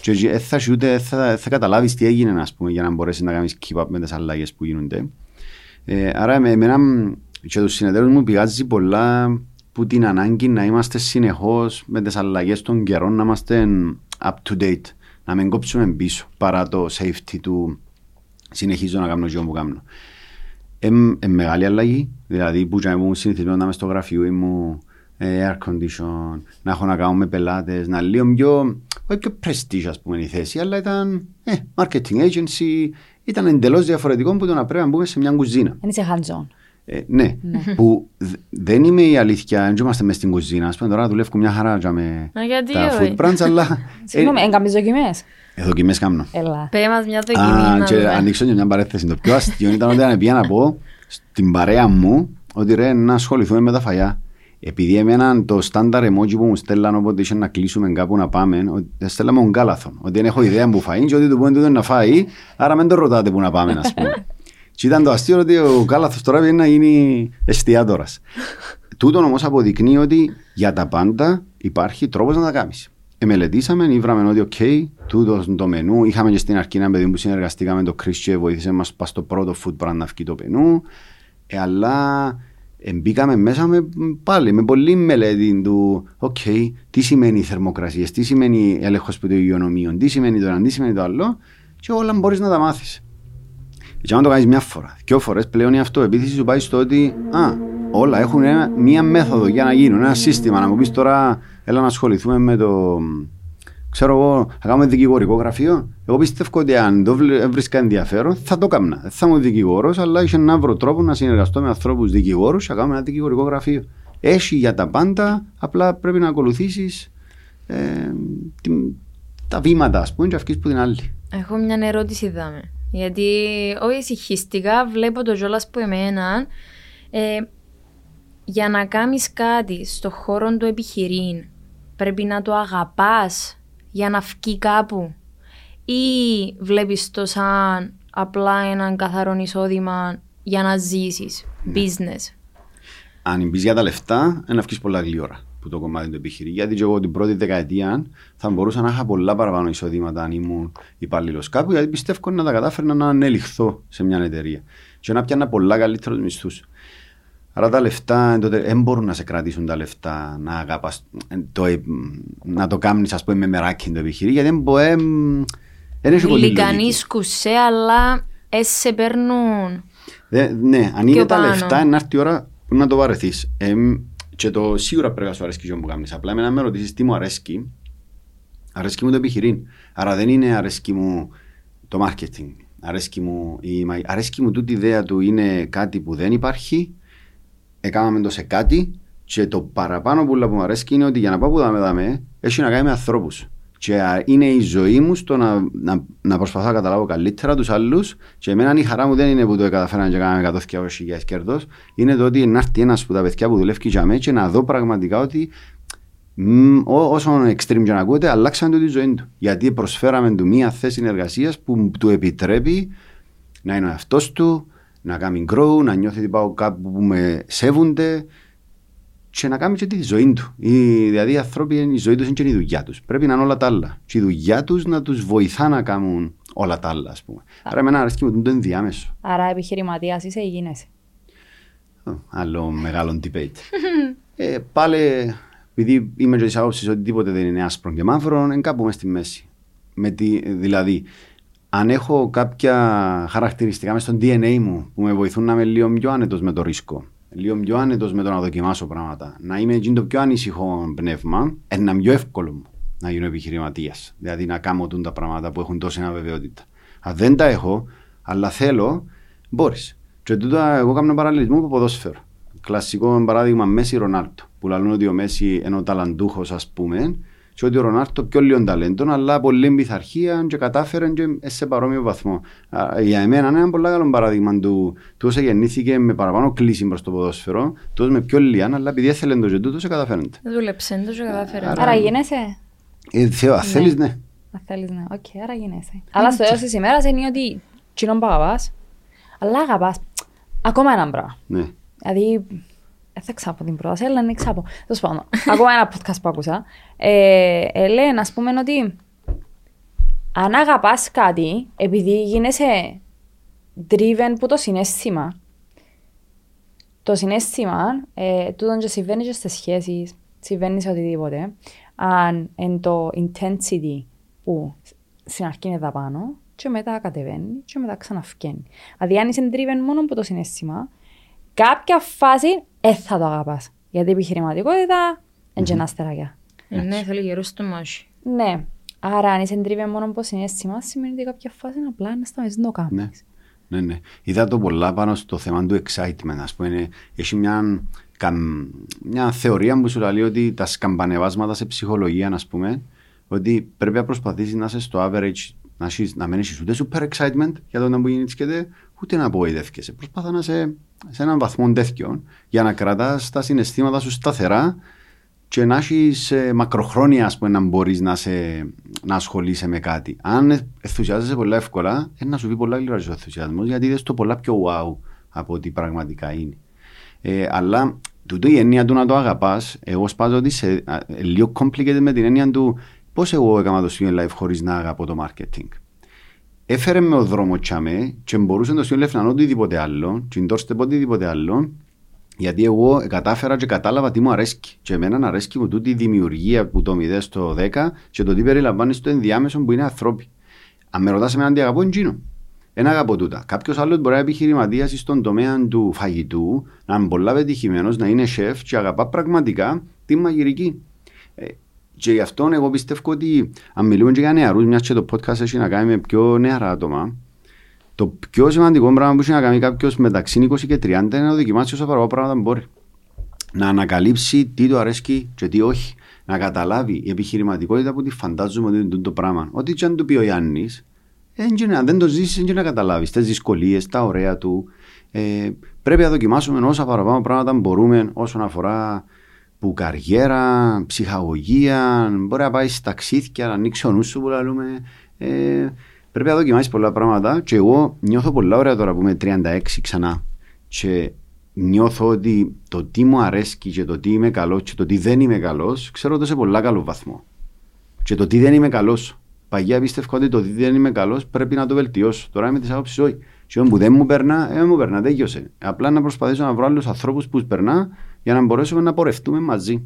και δεν θα, ούτε, θα, θα καταλάβεις τι έγινε, ας πούμε, για να μπορέσεις να κάνεις keep up με τις αλλαγές που γίνονται. Ε, άρα, με εμένα και τους συνεταίρους μου πηγάζει πολλά που την ανάγκη να είμαστε συνεχώς με τις αλλαγές των καιρών, να είμαστε up to date, να μην κόψουμε πίσω παρά το safety του συνεχίζω να κάνω αυτό που κάνω. Είναι μεγάλη αλλαγή, δηλαδή που ήμουν συνηθισμένος να είμαι στο γραφείο μου, air condition, να έχω να κάνω με πελάτες, να λίγο πιο, όχι πιο prestige ας πούμε η θέση, αλλά ήταν ε, marketing agency, ήταν εντελώς διαφορετικό που το να πρέπει να μπούμε σε μια κουζίνα. Είναι σε hands-on. Ε, ναι, ναι. που δεν είμαι η αλήθεια, δεν είμαστε μέσα στην κουζίνα, ας πούμε τώρα δουλεύω μια χαρά με τα food brands, αλλά... Συγγνώμη, έγκαμες δοκιμές; Ε, δοκιμές κάνω. Έλα. Πέ μας μια δοκιμή. Α, και ανοίξω και μια παρέθεση. Το πιο αστείο ήταν ότι πήγα να πω στην παρέα μου ότι ρε να ασχοληθούμε με τα φαγιά. Επειδή εμένα το στάνταρ emoji που μου στέλναν όποτε είχε να κλείσουμε κάπου να πάμε, στέλναμε τον κάλαθον. Ότι δεν έχω ιδέα που φάει και ότι το πόντι του να φάει, άρα μην το ρωτάτε που να πάμε, ας πούμε. και ήταν το αστείο ότι ο κάλαθος τώρα βγαίνει να γίνει εστιατόρας. Τούτον όμως αποδεικνύει ότι για τα πάντα υπάρχει τρόπος να τα κάνεις. Εμελετήσαμε, ήβραμε ότι ok, okay, τούτος το μενού. Είχαμε και στην αρχή ένα παιδί που συνεργαστήκαμε με το Chris και βοήθησε μας στο πρώτο food brand να βγει το μενού. Ε, αλλά μπήκαμε μέσα με, πάλι με πολλή μελέτη του okay, τι σημαίνει θερμοκρασίες, τι σημαίνει έλεγχος υγειονομείων, τι σημαίνει το ένα, τι σημαίνει το άλλο και όλα μπορείς να τα μάθεις. Και αν το κάνεις μια φορά, δύο φορές πλέον η αυτοεπίθεση σου πάει στο ότι α, όλα έχουν ένα, μία μέθοδο για να γίνουν, ένα σύστημα. Να μου πεις τώρα, έλα να ασχοληθούμε με το. Ξέρω εγώ, θα κάνουμε δικηγορικό γραφείο. Εγώ πιστεύω ότι αν το βρίσκα ενδιαφέρον, θα το έκανα. Δεν θα είμαι δικηγόρος, αλλά είχε να βρω τρόπο να συνεργαστώ με ανθρώπους δικηγόρους και να κάνουμε ένα δικηγορικό γραφείο. Έχει για τα πάντα, απλά πρέπει να ακολουθήσεις ε, τα βήματα, ας πούμε, και αυξήσει που την άλλη. Έχω μια ερώτηση, δάμε. Γιατί όχι ησυχιστικά βλέπω το ζόλα που εμένα. Ε, για να κάνεις κάτι στο χώρο του επιχειρήν πρέπει να το αγαπάς για να βγει κάπου; Ή βλέπεις το σαν απλά έναν καθαρό εισόδημα για να ζήσεις, ναι. business; Αν μπεις για τα λεφτά, να βγεις πολλά γλυόρα που το κομμάτι του επιχειρήν. Γιατί και εγώ την πρώτη δεκαετία θα μπορούσα να είχα πολλά παραπάνω εισοδήματα αν ήμουν υπάλληλος κάπου, γιατί πιστεύω να τα κατάφερνα να ανελιχθώ σε μια εταιρεία και να πιάνα πολλά καλύτερους μισθούς. Άρα τα λεφτά δεν μπορούν να σε κρατήσουν τα λεφτά, να αγαπάς, το, να το κάνεις ας πούμε με μεράκι το επιχειρή, γιατί δεν μπορεί, δεν έχει πολύ λογική. κουσέ, αλλά σε παίρνουν Δε, Ναι, αν είναι τα λεφτά, να έρθει η ώρα να το βαρεθείς. Ε, και το σίγουρα πρέπει να σου αρέσει και που κάνεις. Απλά με να με ρωτήσεις τι μου αρέσει, αρέσκει μου το επιχειρήν. Άρα δεν είναι αρέσκει μου το marketing. Αρέσκει μου, η, αρέσκει μου τούτη ιδέα του είναι κάτι που δεν υπάρχει έκαναμε το σε κάτι και το παραπάνω που μου αρέσει είναι ότι για να πάω που δάμε δάμε έχει να κάνει με ανθρώπους. Και είναι η ζωή μου στο να, να, να προσπαθώ να καταλάβω καλύτερα τους άλλους. Και εμένα η χαρά μου δεν είναι που το καταφέραν και κάναμε 100.000 κέρδος. Είναι το ότι να έρθει ένας από τα παιδιά που δουλεύει για μένα και να δω πραγματικά ότι μ, όσο extreme και να ακούτε, αλλάξαν τη ζωή του. Γιατί προσφέραμε του μία θέση εργασία που του επιτρέπει να είναι ο εαυτός του, να κάνει grow, να νιώθει ότι πάω κάπου που με σέβονται και να κάνει και τη ζωή του. Η, δηλαδή οι άνθρωποι, η ζωή τους είναι και η δουλειά τους. Πρέπει να είναι όλα τα άλλα. Και η δουλειά τους να τους βοηθά να κάνουν όλα τα άλλα, ας πούμε. Άρα, εμένα αρέσει με το ενδιάμεσο. Άρα, επιχειρηματίας είσαι ή γίνεσαι; Άλλο μεγάλο debate. ε, πάλι, επειδή είμαι και της άποψης ότι τίποτε δεν είναι άσπρο και μαύρο, είναι κάπου μέσα στη μέση. Με τη, δηλαδή, αν έχω κάποια χαρακτηριστικά μέσα στο DNA μου που με βοηθούν να είμαι λίγο πιο άνετος με το ρίσκο, λίγο πιο άνετος με το να δοκιμάσω πράγματα, να είμαι το πιο ανήσυχο πνεύμα, είναι πιο εύκολο μου να γίνω επιχειρηματίας. Δηλαδή να κάνω τα πράγματα που έχουν τόση αβεβαιότητα. Αν δεν τα έχω, αλλά θέλω, μπορείς. Και τούτο εγώ κάνω παραλληλισμό από ποδόσφαιρο. Κλασικό παράδειγμα Μέση Ρονάλτο. Που λαλούν ότι ο Μέση είναι ο ταλαντούχος, ας πούμε, και ότι ο Ρονάλντο πιο λίγο ταλέντο, αλλά πολύ πειθαρχία και κατάφερε και σε παρόμοιο βαθμό. Για εμένα είναι ένα πολύ καλό παράδειγμα του, του όσο γεννήθηκε με παραπάνω κλίση προς το ποδόσφαιρο, του με πιο λίγα, αλλά επειδή έθελε το ζετού, το καταφέρνει. Δούλεψε, το κατάφερε. Άρα, άρα γίνεσαι; Ε, θεω, αν θέλεις, ναι. Αν θέλεις, ναι. Ok, okay, άρα γίνεσαι. Αλλά στο τέλος της ημέρας είναι ότι τζείνον που αγαπάς, αλλά αγαπάς ακόμα ένα πράγμα. Ναι. Δηλαδή, δεν θα ξάπω την πρόταση, αλλά είναι ξάπω. Τέλος πάντων, ακόμα ένα podcast που άκουσα. Ε, ε, λένε, ας πούμε, ότι αν αγαπάς κάτι, επειδή γίνεσαι driven που το συνέστημα, το συνέστημα, ε, τούτον και συμβαίνει και στις σχέσεις, συμβαίνει σε οτιδήποτε, αν είναι το intensity που στην αρχή είναι εδώ πάνω και μετά κατεβαίνει και μετά ξαναφκαίνει. Δηλαδή αν είσαι driven μόνο από το συνέστημα, κάποια φάση δεν θα το αγαπάς. Γιατί η επιχειρηματικότητα είναι και ένα αστεράκια. Ναι, θέλει γερό στο μάχη. Ναι. Άρα αν είσαι τρίβε μόνο από συνέστημα, σημαίνει ότι κάποια φάση είναι απλά να σταματήσει να το κάνεις. Ναι. Ναι, ναι. Είδα το πολλά πάνω στο θέμα του excitement. Ας πούμε, έχει μια, μια θεωρία που σου λέει ότι τα σκαμπανεβάσματα σε ψυχολογία, ας πούμε, ότι πρέπει να προσπαθήσεις να είσαι στο average, να, να μην έχεις ούτε super excitement για το να μπορεί να ούτε να απογοητεύκεσαι. Προσπάθα να είσαι σε έναν βαθμό τέτοιο για να κρατάς τα συναισθήματα σου σταθερά και να έχεις ε, μακροχρόνια ας πούμε, να μπορείς να, να ασχολείσαι με κάτι. Αν ενθουσιάζεσαι πολύ εύκολα, είναι να σου πει πολλά γλυκά ο ενθουσιασμός γιατί είδες το πολλά πιο wow από ό,τι πραγματικά είναι. Ε, αλλά τούτο η έννοια του να το αγαπάς, εγώ σπάζω ότι σε, ε, λίγο complicated με την έννοια του πώς εγώ έκανα το student life χωρίς να αγαπώ το marketing; Έφερε με ο δρόμο τσάμε και μπορούσε το Student Life να είναι οτιδήποτε άλλο, και το οτιδήποτε άλλο, Γιατί εγώ κατάφερα και κατάλαβα τι μου αρέσκει. Και εμένα αρέσκει μου τούτη η δημιουργία που το 0 στο 10 και το τι περιλαμβάνει στο ενδιάμεσο που είναι ανθρώποι. Αν με ρωτάς εμένα τι αγαπώ, είναι ένα αγαπώ τούτα. Κάποιος άλλος μπορεί να επιχειρηματίας στον τομέα του φαγητού, να είναι πολλά πετυχημένος, να είναι σεφ και αγαπά πραγματικά τη μαγειρική. Ε, και γι' αυτό εγώ πιστεύω ότι αν μιλούμε και για νεαρούς, μιας και το podcast έχει να κάνει με πιο νεαρά άτομα, το πιο σημαντικό πράγμα που έχει να κάνει κάποιος μεταξύ 20 και 30 είναι να δοκιμάσει όσα παραπάνω πράγματα μπορεί. Να ανακαλύψει τι του αρέσει και τι όχι. Να καταλάβει η επιχειρηματικότητα που τη φαντάζομαι ότι είναι το πράγμα. Ό,τι και αν του πει ο Γιάννη, αν δεν το ζήσει, δεν να καταλάβεις τις δυσκολίες, τα ωραία του. Ε, πρέπει να δοκιμάσουμε όσα παραπάνω πράγματα μπορούμε όσον αφορά που καριέρα, ψυχαγωγία, μπορεί να πάει στα ταξίδια, να ανοίξει ο νους σου που λέμε. Ε, πρέπει να δοκιμάσεις πολλά πράγματα και εγώ νιώθω πολλά ωραία τώρα που είμαι 36 ξανά και νιώθω ότι το τι μου αρέσει και το τι είμαι καλός και το τι δεν είμαι καλός, ξέρω ότι σε πολλά καλό βαθμό. Και το τι δεν είμαι καλός. Παγιά πίστευα ότι το τι δεν είμαι καλός πρέπει να το βελτιώσω. Τώρα είμαι της άποψης όχι. Και που δεν μου περνά, δεν μου περνά, δεν γιώσε. Απλά να προσπαθήσω να βρω άλλους ανθρώπους που περνά για να μπορέσουμε να πορευτούμε μαζί.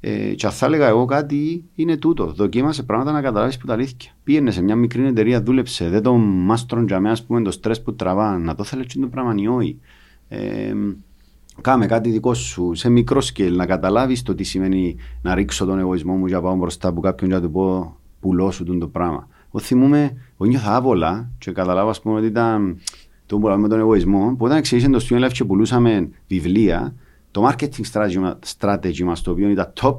Ε, και αν θα έλεγα εγώ κάτι, είναι τούτο. Δοκίμασε πράγματα να καταλάβεις που τα αλήθεια. Πήγαινε σε μια μικρή εταιρεία, δούλεψε. Δεν το μάστρον για μένα, πούμε, το στρες που τραβά. Να το θέλει το πράγμα ή όχι. Ε, κάμε κάτι δικό σου σε μικρό σκέλ, να καταλάβεις το τι σημαίνει να ρίξω τον εγωισμό μου για πάω μπροστά από κάποιον για να του πω πουλώ σου το πράγμα. Εγώ θυμούμαι, εγώ νιώθα άβολα και καταλάβα πούμε, ότι ήταν το που με τον εγωισμό, που όταν εξήγησε το Student Life και πουλούσαμε βιβλία, το marketing strategy, strategy μας το οποίο ήταν top,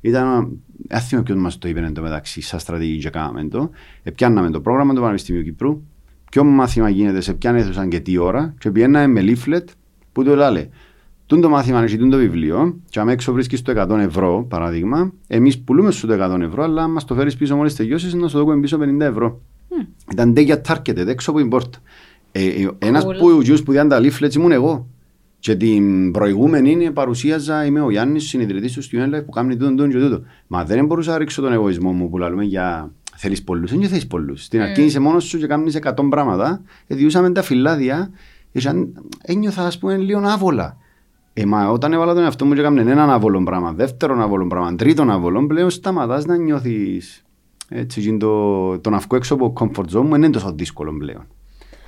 ήταν, δεν θυμάμαι ποιον μας το είπε εν τω μεταξύ, σαν στρατηγική και κάναμε το, επιάνναμε το πρόγραμμα του Πανεπιστημίου Κυπρού, ποιο μάθημα γίνεται, σε ποια αίθουσα και τι ώρα, και πιέναμε με leaflet που το λέει, Τούν το μάθημα είναι το βιβλίο, και αν έξω βρίσκεις το 100 ευρώ, παράδειγμα, εμείς πουλούμε σου το 100 ευρώ, αλλά αν μα το φέρεις πίσω μόλις τελειώσεις, να σου δώσουμε πίσω 50 ευρώ. Mm. Ήταν τέτοια target, έξω από την πόρτα. Ε, ε, Ένας που, που διάνε τα leaflets ήμουν εγώ. Και την προηγούμενη είναι παρουσίαζα, είμαι ο Γιάννης, συνειδητής του Student Life που κάνει τούτο, τούτο και τούτο. Μα δεν μπορούσα να ρίξω τον εγωισμό μου που λέμε για θέλεις πολλούς. Δεν θέλεις πολλούς. Στην αρχή είσαι μόνος σου και κάνεις 100 πράγματα. Διούσαμε τα φυλάδια. Ένιωθα, ας πούμε, λίγο άβολα. Ε, μα όταν έβαλα τον εαυτό μου και έκαμε έναν άβολο πράγμα, δεύτερον άβολο πράγμα, τρίτον άβολο, πλέον σταματάς να νιώθεις έτσι, το, τον αυκό έξω από comfort zone μου είναι τόσο δύσκολο πλέον.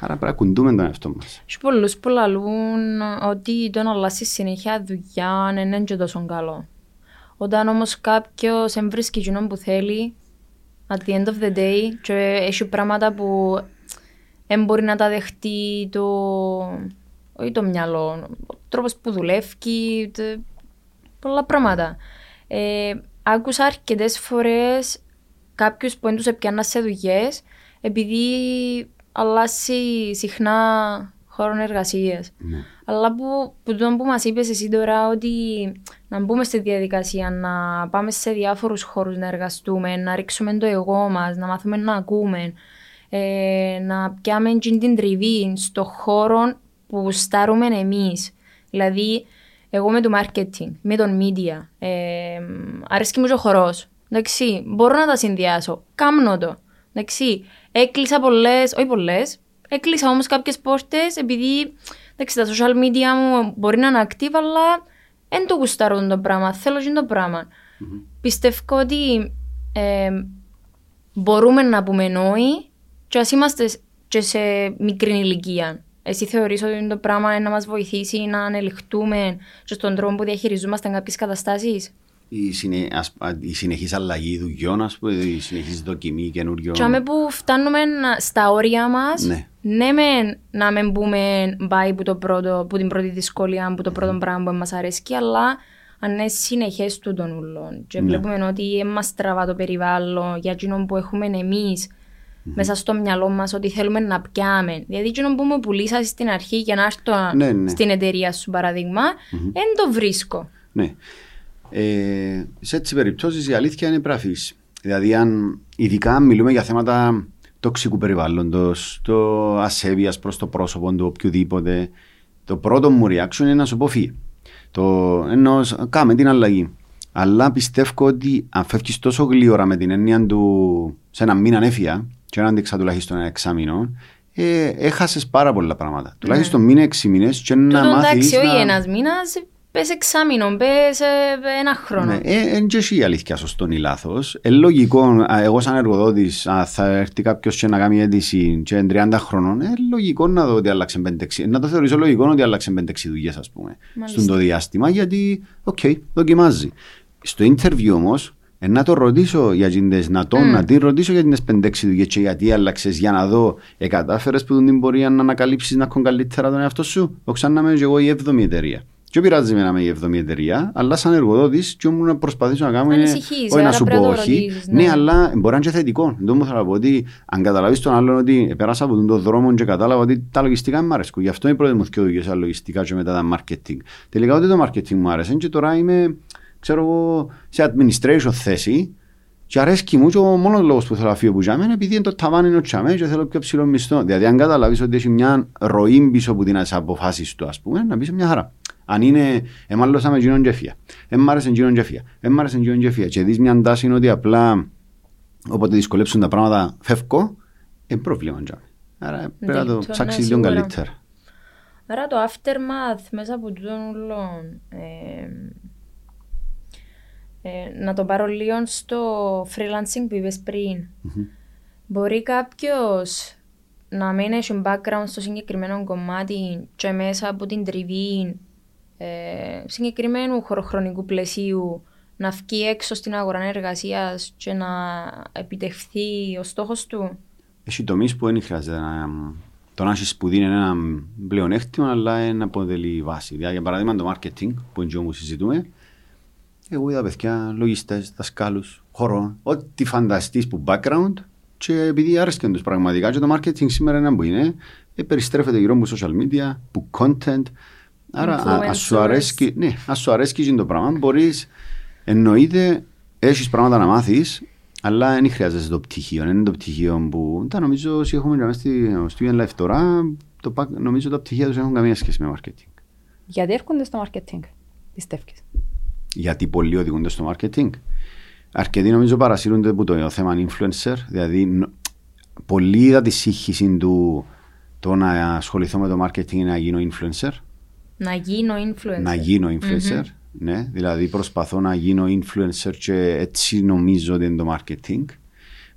Άρα πρέπει να κουντούμε τον εαυτό μας. Έχει πολλούς που λαλούν ότι το να αλλάσεις συνέχεια δουλειά δεν είναι και τόσο καλό. Όταν όμως κάποιος εμβρίσκει εκείνον που θέλει, at the end of the day, και έχει πράγματα που δεν μπορεί να τα δεχτεί το, όχι το μυαλό, ο τρόπος που δουλεύει, πολλά πράγματα. Ε, άκουσα αρκετές φορές κάποιους που έντους έπιαναν σε δουλειές επειδή αλλάζει συχνά χώρο εργασία. Ναι. Αλλά που, που το που μας είπες εσύ τώρα ότι να μπούμε στη διαδικασία, να πάμε σε διάφορους χώρους να εργαστούμε, να ρίξουμε το εγώ μας, να μάθουμε να ακούμε, ε, να πιάμε την τριβή στο χώρο που στάρουμε εμείς. Δηλαδή, εγώ με το marketing, με τον media, ε, αρέσκει μου ο χορός. Εντάξει, μπορώ να τα συνδυάσω. Κάμνω το. Εντάξει, έκλεισα πολλές, όχι πολλές, έκλεισα όμως κάποιες πόρτες επειδή εντάξει, τα social media μου μπορεί να είναι active, αλλά δεν το γουστάρω το πράγμα. Θέλω και το πράγμα. Mm-hmm. Πιστεύω ότι ε, μπορούμε να πούμε νόη και ας είμαστε και σε μικρή ηλικία. Εσύ θεωρείς ότι το πράγμα είναι να μας βοηθήσει να ανελιχτούμε και στον τρόπο που διαχειριζόμαστε κάποιες καταστάσεις; Η, συνε... η συνεχής αλλαγή δουλειών, ας πούμε, η συνεχής δοκιμή καινούριων. Και άμε που φτάνουμε στα όρια μας, ναι, ναι με, να μην μπούμε πάει που, το πρώτο, που την πρώτη δυσκολία, που το πρώτο mm. πράγμα που μας αρέσει, αλλά αν είναι συνεχές του των ουλών. Και ναι. βλέπουμε ότι μας τραβά το περιβάλλον για εκείνον που έχουμε εμείς mm-hmm. μέσα στο μυαλό μας ότι θέλουμε να πιάμε. Δηλαδή, τι που μου πουλήσα στην αρχή για να έρθω ναι, ναι. στην εταιρεία σου, παράδειγμα, δεν mm-hmm. το βρίσκω. Ναι. Ε, σε έτσι περιπτώσεις η αλήθεια είναι πραφή. Δηλαδή, αν ειδικά μιλούμε για θέματα τοξικού περιβάλλοντος, το ασέβειας προς το πρόσωπο του οποιοδήποτε, το πρώτο μου reaction είναι να σου πω φύγε. Το εννοώ, κάμε την αλλαγή. Αλλά πιστεύω ότι αν φεύγεις τόσο γλύωρα με την έννοια του σε ένα μήνα έφυγα, και να αντίξα τουλάχιστον ένα εξάμεινο, ε, έχασες πάρα πολλά πράγματα. Τουλάχιστον μείνε έξι μήνες και να Τούτο μάθεις. εντάξει, όχι ένας μήνας, πες εξάμηνο, πες ε, ένα χρόνο. Ναι, εν και εσύ η αλήθεια σωστό ή λάθος. Ε, λογικό, α, εγώ σαν εργοδότης, αν θα έρθει κάποιος και να κάνει αίτηση και εν 30 χρονών, ε, λογικό να δω ότι άλλαξε 5-6, να το θεωρήσω λογικό ότι άλλαξε 5-6 δουλειές ας πούμε, Μάλιστα. σε τούντο διάστημα, γιατί, οκ, δοκιμάζει. Στο interview όμως, ε, να το ρωτήσω για τις, να, το, να την ρωτήσω για τις 5-6 δουλειές και γιατί άλλαξες για να δω ε, κατάφερες που την πορεία να ανακαλύψεις να έχουν καλύτερα τον εαυτό σου. Όξα να είμαι και εγώ η 7η εταιρεία. Και πειράζει με να είμαι η 7η εταιρεία, αλλά σαν εργοδότη, και ήμουν να προσπαθήσω να κάνω. Ανησυχείς, Όχι να άρα σου πρέπει πω να το όχι. ρωτήσεις, Ναι, ναι. αλλά μπορεί να είναι και θετικό. Δεν μου θέλω να πω ότι αν καταλάβει τον άλλον ότι πέρασα από τον δρόμο και κατάλαβα ότι τα λογιστικά μου αρέσκουν. Γι' αυτό οι πρώτε μου δύο δουλειέ ήταν λογιστικά και μετά τα marketing. Τελικά ότι το marketing μου άρεσε και τώρα είμαι, ξέρω εγώ, σε administration θέση. Και αρέσκει μου και ο μόνος λόγος που θέλω να φύγω που τζάμε είναι επειδή είναι το ταβάνι είναι ο τσάμε και θέλω πιο ψηλό μισθό. Δηλαδή αν καταλάβεις ότι έχει μια ροή πίσω από την αποφάσεις του ας πούμε, να πεις μια χαρά. Αν είναι, εμάλλωσα με εκείνον και φύγα. Εν μ' άρεσε εκείνον και φύγα. Εν μ' άρεσε εκείνον και φύγα. Και δεις μια τάση είναι ότι απλά όποτε δυσκολέψουν τα πράγματα φεύγω, είναι πρόβλημα τζάμε. Άρα πρέπει να το το- ψάξεις ναι, λίγο σίγουρα. καλύτερα. Άρα το aftermath μέσα από τούτον ούλον, ε, ε, να το πάρω λίγο στο freelancing που είπες πριν. Μπορεί κάποιος να μην έχει background στο συγκεκριμένο κομμάτι και μέσα από την τριβή ε, συγκεκριμένου χωροχρονικού πλαισίου να βγει έξω στην αγορά εργασίας και να επιτευχθεί ο στόχος του. Έχει τομείς που δεν χρειάζεται να... Το να έχεις σπουδή είναι ένα πλεονέκτημα, αλλά είναι αποτελεί βάση. Δηλαδή, για παράδειγμα, το marketing, που είναι που συζητούμε, εγώ είδα παιδιά, λογιστές, δασκάλους, χώρο, ό,τι φανταστείς που background και επειδή άρεσκαν τους πραγματικά και το marketing σήμερα είναι που είναι, ε, περιστρέφεται γύρω από social media, που content, άρα α- ας σου Influencers. αρέσκει, ναι, ας σου αρέσκει και το πράγμα, μπορείς, εννοείται, έχεις πράγματα να μάθεις, αλλά δεν χρειάζεσαι το πτυχίο. Δεν είναι το πτυχίο που. Τα νομίζω όσοι έχουμε μέσα στη Student Life τώρα, το, πα- νομίζω τα πτυχία τους έχουν καμία σχέση με marketing. Γιατί έρχονται στο marketing, πιστεύεις; Γιατί πολλοί οδηγούνται στο marketing. Αρκετοί νομίζω παρασύρονται από το θέμα influencer. Δηλαδή, νο- πολλοί είδα τη σύγχυση του το να ασχοληθώ με το marketing είναι να γίνω influencer. Να γίνω influencer. Να γίνω influencer. Ναι, δηλαδή προσπαθώ να γίνω influencer και έτσι νομίζω ότι είναι το marketing.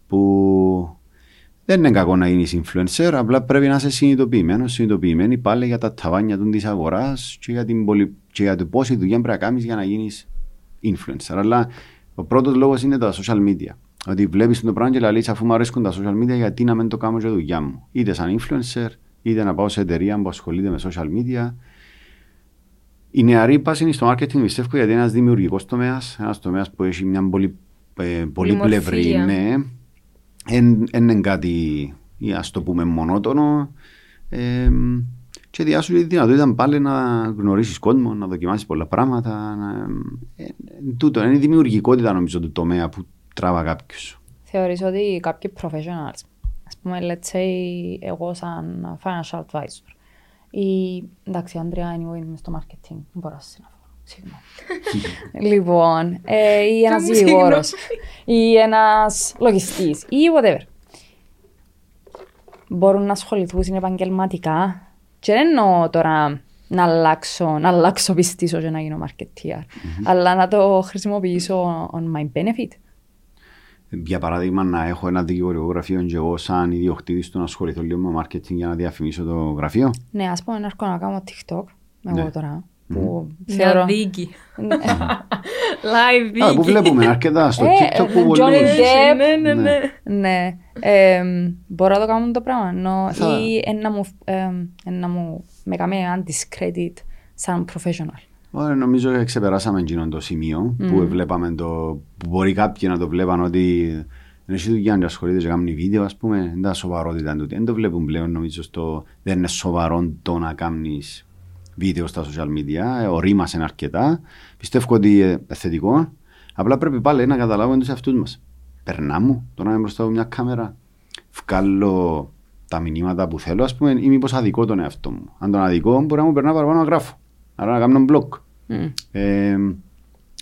Που δεν είναι κακό να γίνεις influencer, απλά πρέπει να είσαι συνειδητοποιημένος, συνειδητοποιημένη πάλι για τα ταβάνια του της αγοράς και, για την πολυ... και για το πόση δουλειά πρέπει να κάνεις για να γίνεις influencer. Αλλά ο πρώτος λόγος είναι τα social media. Ότι βλέπεις το πράγμα και λέει αφού μου αρέσκουν τα social media, γιατί να μην το κάνω για δουλειά μου. Είτε σαν influencer, είτε να πάω σε εταιρεία που ασχολείται με social media. Η νεαρή πάση είναι στο marketing, πιστεύω, γιατί είναι ένας δημιουργικός τομέας, ένας τομέας που έχει μια πολύ, ε, πολύ πλευρή. Πολυμορφία. Ναι, δεν είναι κάτι, ας το πούμε, μονότονο. Ε, και διάσου τη δυνατότητα πάλι να γνωρίσεις κόσμο, να δοκιμάσεις πολλά πράγματα. Να, ε, ε, τούτο είναι η δημιουργικότητα νομίζω του τομέα που τράβα κάποιο. Θεωρείς ότι κάποιοι professionals, ας πούμε, let's say, εγώ σαν financial advisor, ή, εντάξει, Αντρέα, anyway, είμαι στο marketing, δεν μπορώ να συναφέρω. Συγγνώμη. λοιπόν, ε, ή ένας Κάμου δικηγόρος, ή ένας λογιστής, ή whatever. Μπορούν να ασχοληθούν επαγγελματικά και δεν εννοώ τώρα να αλλάξω, να αλλάξω πιστήσω και να γίνω marketeer, αλλά να το χρησιμοποιήσω on my benefit. Για παράδειγμα, να έχω ένα δικηγορικό γραφείο και εγώ, σαν ιδιοκτήτης του, να ασχοληθώ λίγο με marketing για να διαφημίσω το γραφείο. Ναι, ας πούμε να έρχω να κάνω TikTok, εγώ Ναι. τώρα, που Μια θεωρώ... δίκη. Ναι. Live Α, που δίκη. βλέπουμε αρκετά στο Ε, TikTok που Johnny πολλούς. Depp. Ναι, ναι, ναι. Ναι. Εμ, μπορώ να το κάνω το πράγμα, ενώ Θα- ή εν να μου, εμ, εν να μου με κάνει undiscredit σαν professional. Ωραία, νομίζω ότι ξεπεράσαμε εκείνο το σημείο που βλέπαμε το. που μπορεί κάποιοι να το βλέπαν ότι δεν έχει δουλειά να ασχολείται και κάνει βίντεο, ας πούμε, δεν τα σοβαρότητα τούτη. Δεν το βλέπουν πλέον, νομίζω, στο, δεν είναι σοβαρό το να κάνεις βίντεο στα social media. Ε, Ορίμασαν αρκετά. Πιστεύω ότι είναι θετικό. Απλά πρέπει πάλι να καταλάβουμε τους εαυτούς μας. Περνά μου το να είμαι μπροστά από μια κάμερα, βγάλω τα μηνύματα που θέλω, ας πούμε, ή μήπως αδικό τον εαυτό μου. Αν τον αδικό, μπορεί να μου περνά παραπάνω να γράφω. Άρα να κάνω blog. Ε,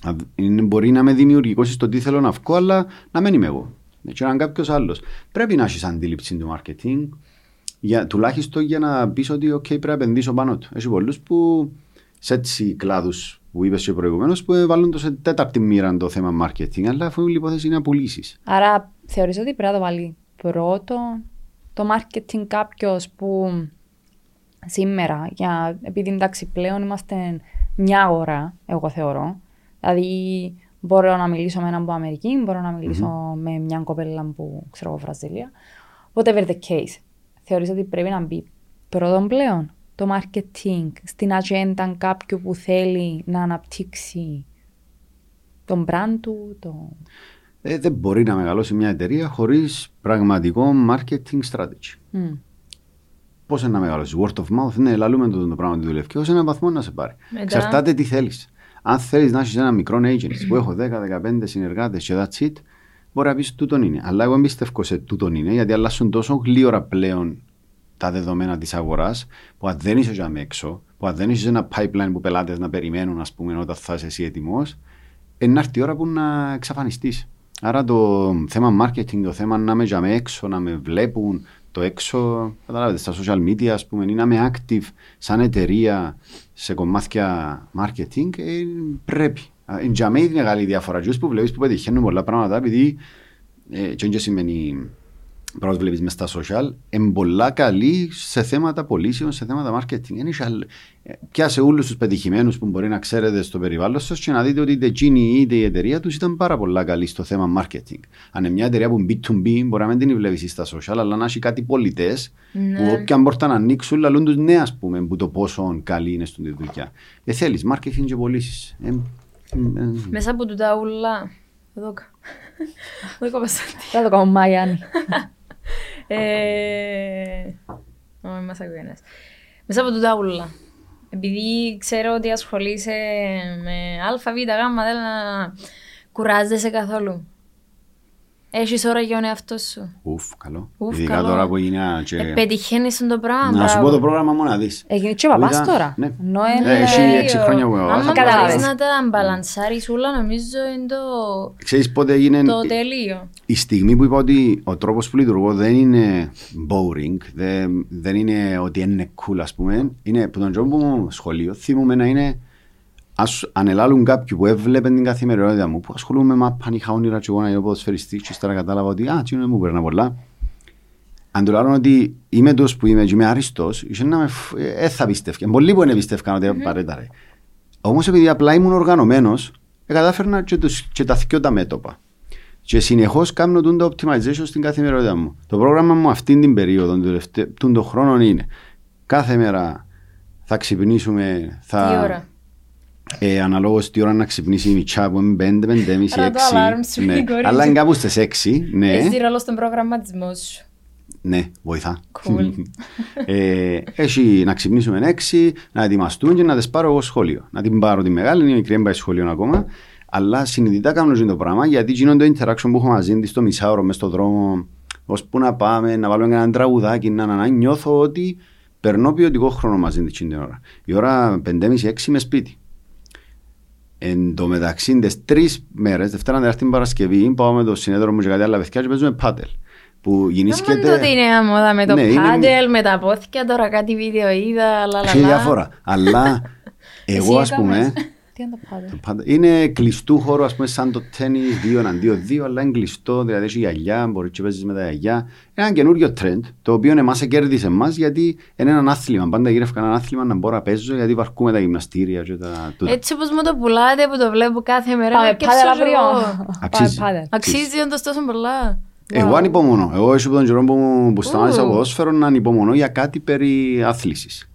α- είναι- μπορεί να είμαι δημιουργικός στο τι θέλω να βγω, αλλά να μην είμαι εγώ. Και να είναι κάποιος άλλος. Πρέπει να έχεις αντίληψη του marketing. Για, τουλάχιστον για να πεις ότι okay, πρέπει να επενδύσω πάνω του. Έχει πολλούς που σε έτσι κλάδους που είπες και προηγουμένως που βάλουν το σε τέταρτη μοίρα το θέμα marketing, αλλά αφού η υπόθεση είναι να πουλήσει. Άρα θεωρείς ότι πρέπει να το βάλει πρώτο το marketing κάποιος που σήμερα, για, επειδή εντάξει πλέον είμαστε μια αγορά, εγώ θεωρώ. Δηλαδή μπορώ να μιλήσω με έναν από Αμερική, μπορώ να μιλησω με μια κοπέλα που ξέρω εγώ Βραζιλία. Whatever the case. Θεωρείς ότι πρέπει να μπει πρώτον πλέον το marketing στην ατζέντα κάποιου που θέλει να αναπτύξει τον brand του, το... Ε, δεν μπορεί να μεγαλώσει μια εταιρεία χωρίς πραγματικό marketing strategy. Mm. Πώς να μεγαλώσει, word of mouth, ναι, λαλούμε το, το πράγμα τη δουλεύει. Και ως έναν βαθμό να σε πάρει. Μετά- Εξαρτάται τι θέλεις. Αν θέλεις να έχεις ένα μικρό agency που έχω 10-15 συνεργάτες και that's it, μπορεί να πεις τούτον είναι. Αλλά εγώ εμπιστεύω σε τούτον είναι, γιατί αλλάσουν τόσο γλύωρα πλέον τα δεδομένα της αγοράς, που αν δεν είσαι για έξω, που αν δεν έχει ένα pipeline που πελάτες να περιμένουν, ας πούμε, όταν θα είσαι εσύ έτοιμος, να έρθει η ώρα που να εξαφανιστείς. Άρα το θέμα marketing, το θέμα να με για έξω, να με βλέπουν το έξω, καταλάβετε, στα social media, ας πούμε, ή να είμαι active σαν εταιρεία σε κομμάτια marketing, ε, πρέπει. Ε, Για μένα είναι μεγάλη διαφορά. Και που βλέπεις που πετυχαίνουν πολλά πράγματα, επειδή ε, και δεν σημαίνει πρώτα βλέπεις μες στα social, είναι πολλά καλή σε θέματα πωλήσεων, σε θέματα marketing. Είναι και άλλ- ε, Πιάσε όλους τους πετυχημένους που μπορεί να ξέρετε στο περιβάλλον σας και να δείτε ότι είτε εκείνη είτε η εταιρεία τους ήταν πάρα πολλά καλή στο θέμα marketing. Αν είναι μια εταιρεία που B2B μπορεί να μην την βλέπεις στα social, αλλά να έχει κάτι πολιτές Ναι. που όποια μπορούν να ανοίξουν, λαλούν τους ναι, ας πούμε, που το πόσο καλή είναι στην δουλειά. Ε, θέλεις marketing και πωλήσεις. Ε, ε, ε, Μέσα από τούτα ούλα. Εδώ. κα- Εδώ κόπασα. Θα το κάνω Μαϊάννη. Ε, Όχι, μας ακούει ένας. Μέσα από τούτα ούλα. Επειδή ξέρω ότι ασχολείσαι με α, β, γ, δεν να κουράζεσαι καθόλου. Έχεις ώρα για τον εαυτό σου. Ουφ, καλό. Ουφ, Ειδικά καλό. τώρα που είναι και... Ε, πετυχαίνεις τον το πράγμα. Να σου πω μπράβο. το πρόγραμμα μόνο να δεις. Έγινε και ο παπάς Ήταν- τώρα. Ναι. Ενώ Ε, είναι- έχει Ε, έξι χρόνια που Άμα έβασα. Καταλάβες. μπορείς να τα μπαλανσάρεις όλα, νομίζω είναι το, Ξέρεις πότε έγινε το τέλειο. η στιγμή που είπα ότι ο τρόπος που λειτουργώ δεν είναι boring, δεν, δεν είναι ότι είναι cool ας πούμε. Είναι που τον τρόπο μου σχολείο θυμούμαι να είναι ας ανελάλουν κάποιου που έβλεπε την καθημερινότητα μου που ασχολούμαι με μάπαν, είχα όνειρα και εγώ να είμαι ποδοσφαιριστής και ύστερα κατάλαβα ότι α, τι είναι μου περνά πολλά. Αν του λάρουν ότι είμαι τόσο που είμαι και είμαι άριστος, είχε να με, φ- ε, ε, θα πίστευκαν. Πολλοί που δεν πίστευκαν ότι παρέταρε. Όμως επειδή απλά ήμουν οργανωμένος, ε, κατάφερνα και, τους, και τα δυο τα μέτωπα. Και συνεχώς κάνω τούν το optimization στην καθημερινότητα μου. Το πρόγραμμα μου αυτήν την περίοδο, τον τελευταίο- τούν το χρόνο είναι κάθε μέρα θα ξυπνήσουμε. Θα, Τι ώρα; Ε, αναλόγως τι ώρα να ξυπνήσει η Μιτσά που είναι 5, 5, 5, Άρα το alarm σου είναι 6. η κορίτσι. Αλλά είναι κάπου στις 6. Ναι, Έχεις ρόλο στον προγραμματισμό σου. ναι, βοηθά. Cool. ε, έχει να ξυπνήσουμε 6, να ετοιμαστούν και να τις πάρω εγώ σχολείο. Να την πάρω τη μεγάλη, είναι η μικρή, δεν πάει σχολείο ακόμα. Αλλά συνειδητά κάνω αυτό το πράγμα γιατί γίνονται το interaction που έχω μαζί της στο μισάωρο μες στον δρόμο, ώσπου να πάμε, να βάλουμε ένα τραγουδάκι, να, να, να νιώθω ότι περνώ ποιοτικό χρόνο μαζί της την ώρα. Η ώρα 5.30-6 είμαι σπίτι. Εν τω μεταξύ, τις τρεις μέρες, Δευτέρα, Τετάρτη, Παρασκευή, πάω με το συνέδριο μου και κάτι άλλα παιδιά και παίζουμε πάτελ. Που Δεν γεννήσκεται. μόνο ότι είναι μια μόδα με το Ναι, είναι- πάντελ, με τα πόθηκια, τώρα κάτι βίντεο είδα, λα λα Έχει λα. διάφορα. Αλλά εγώ, ας Εσύ πούμε. Έκαμες. Τι είναι το το πάντε. πάντα- Είναι κλειστού χώρου, ας πούμε, σαν το τέννη, δύο εναντίον δύο, αλλά είναι κλειστό, δηλαδή έχει γυαλιά, μπορείς να παίζεις με τα γυαλιά. Ένα καινούριο trend, το οποίο εμάς κέρδισε εμά, γιατί είναι ένα άθλημα. Πάντα γύρευκα ένα άθλημα να μπορώ να παίζω, γιατί βαρκούμε τα γυμναστήρια και τα. τούτα. Έτσι όπως μου το πουλάτε που το βλέπω κάθε μέρα. Πάμε να κερσώ πάντε εγώ. αύριο. Αξίζει. Πάμε πάντε. Αξίζει όντως τόσο πολλά. Εγώ ανυπομονώ. Εγώ ίσω από τον καιρό που, που σταμάτησα Ου. ποδόσφαιρο να ανυπομονώ για κάτι περί άθλησης.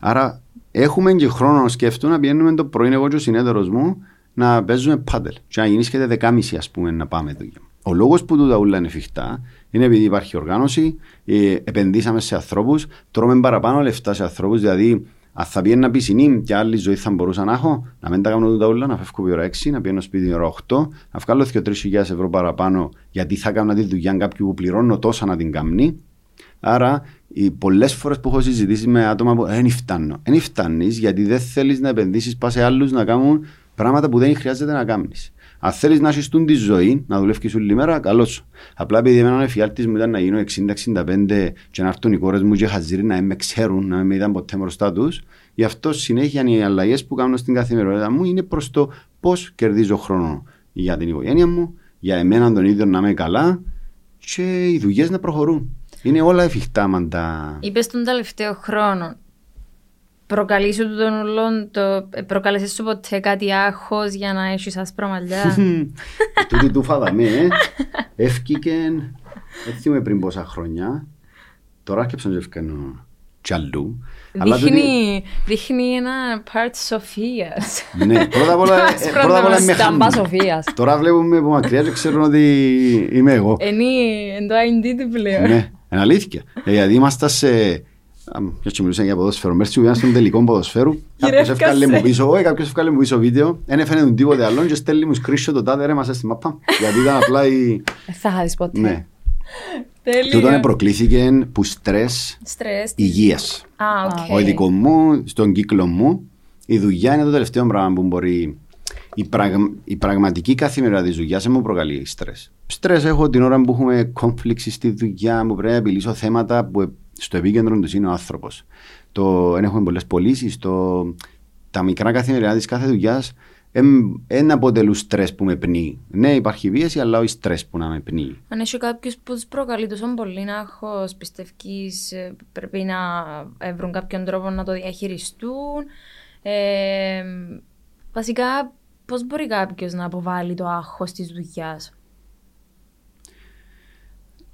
Άρα έχουμε και χρόνο να σκέφτομαι να πηγαίνουμε το πρωί εγώ και ο συνέδρος μου να παίζουμε πάντελ. Και να γεννήσκεται δεκάμιση ας πούμε να πάμε δουλειά. Ο λόγος που τούτα ούλα είναι εφικτά είναι επειδή υπάρχει οργάνωση, ε, επενδύσαμε σε ανθρώπους, τρώμε παραπάνω λεφτά σε ανθρώπους, δηλαδή αν θα πήγαινα πισινή και άλλη ζωή θα μπορούσα να έχω, να μην τα κάνω τούτα ούλα, να φεύγω η ώρα 6, να πηγαίνω σπίτι η ώρα 8, να βγάλω 2-3 χιλιάδες ευρώ παραπάνω γιατί θα κάνω τη δουλειά κάποιου που πληρώνω τόσα να την κάνει Άρα, πολλές φορές που έχω συζητήσει με άτομα που δεν φτάνω. Δεν φτάνει γιατί δεν θέλεις να επενδύσεις πας σε άλλους να κάνουν πράγματα που δεν χρειάζεται να κάνεις. Αν θέλεις να έχεις τη ζωή, να δουλεύεις όλη μέρα, καλώς σου. Απλά επειδή εμένα ο εφιάλτης μου ήταν να γίνω 60-65 και να έρθουν οι κόρες μου και χαζίρι να με ξέρουν, να με είδαν ποτέ μπροστά τους, γι' αυτό συνέχεια οι αλλαγές που κάνω στην καθημερινότητα μου είναι προς το πώς κερδίζω χρόνο για την οικογένεια μου, για εμένα τον ίδιο να είμαι καλά και οι δουλειές να προχωρούν. Είναι όλα εφικτά μαντά. Είπες τον τελευταίο χρόνο προκαλεί σου τον ουλόν, το, προκάλεσες σου ποτέ κάτι άγχος για να έχεις άσπρα μαλλιά; Τούτη του φάδαμε, ε. Εύκηκεν, έτσι είμαι πριν πόσα χρόνια. Τώρα άρχισα να ευκαινώ κι αλλού. Δείχνει, δείχνει ένα part Σοφίας. Ναι, πρώτα απ' όλα, πρώτα απ' όλα είμαι Σταμπά Σοφίας. Τώρα βλέπουμε από μακριά και ξέρουν ότι είμαι εγώ. Είναι το IND πλέον. Ναι, είναι αλήθεια. Γιατί είμαστε σε και μιλούσαν για ποδοσφαίρο. Μέρτσι που στον τελικό ποδοσφαίρου, κάποιος έφκαλε μου πίσω, όχι κάποιος έφκαλε μου πίσω βίντεο, δεν έφερε τον τίποτε άλλο και στέλνει μου σκρίσιο το τάδε ρε μας στη μαπά. Γιατί ήταν απλά η... Ε, θα είχα δεις ποτέ. Ναι. Τούτο προκλήθηκε που στρες υγείας. Ο ειδικό μου, στον κύκλο μου, η δουλειά είναι το τελευταίο πράγμα που μπορεί η, πραγ... η πραγματική καθημερινότητα τη δουλειά μου προκαλεί στρες. Στρες έχω την ώρα που έχουμε κόμφληξη στη δουλειά μου, πρέπει να επιλύσω θέματα που στο επίκεντρο τους είναι ο άνθρωπος. Δεν έχουμε πολλές πωλήσεις. Το... Τα μικρά καθημερινά της κάθε δουλειάς δεν αποτελούν στρες που με πνίγει. Ναι, υπάρχει πίεση, αλλά όχι στρες που να με πνίγει. Αν έχει κάποιο που τους προκαλεί τόσο πολύ να έχω πιστεύει πρέπει να βρουν κάποιον τρόπο να το διαχειριστούν. Ε, βασικά, πώς μπορεί κάποιος να αποβάλει το άγχος της δουλειάς;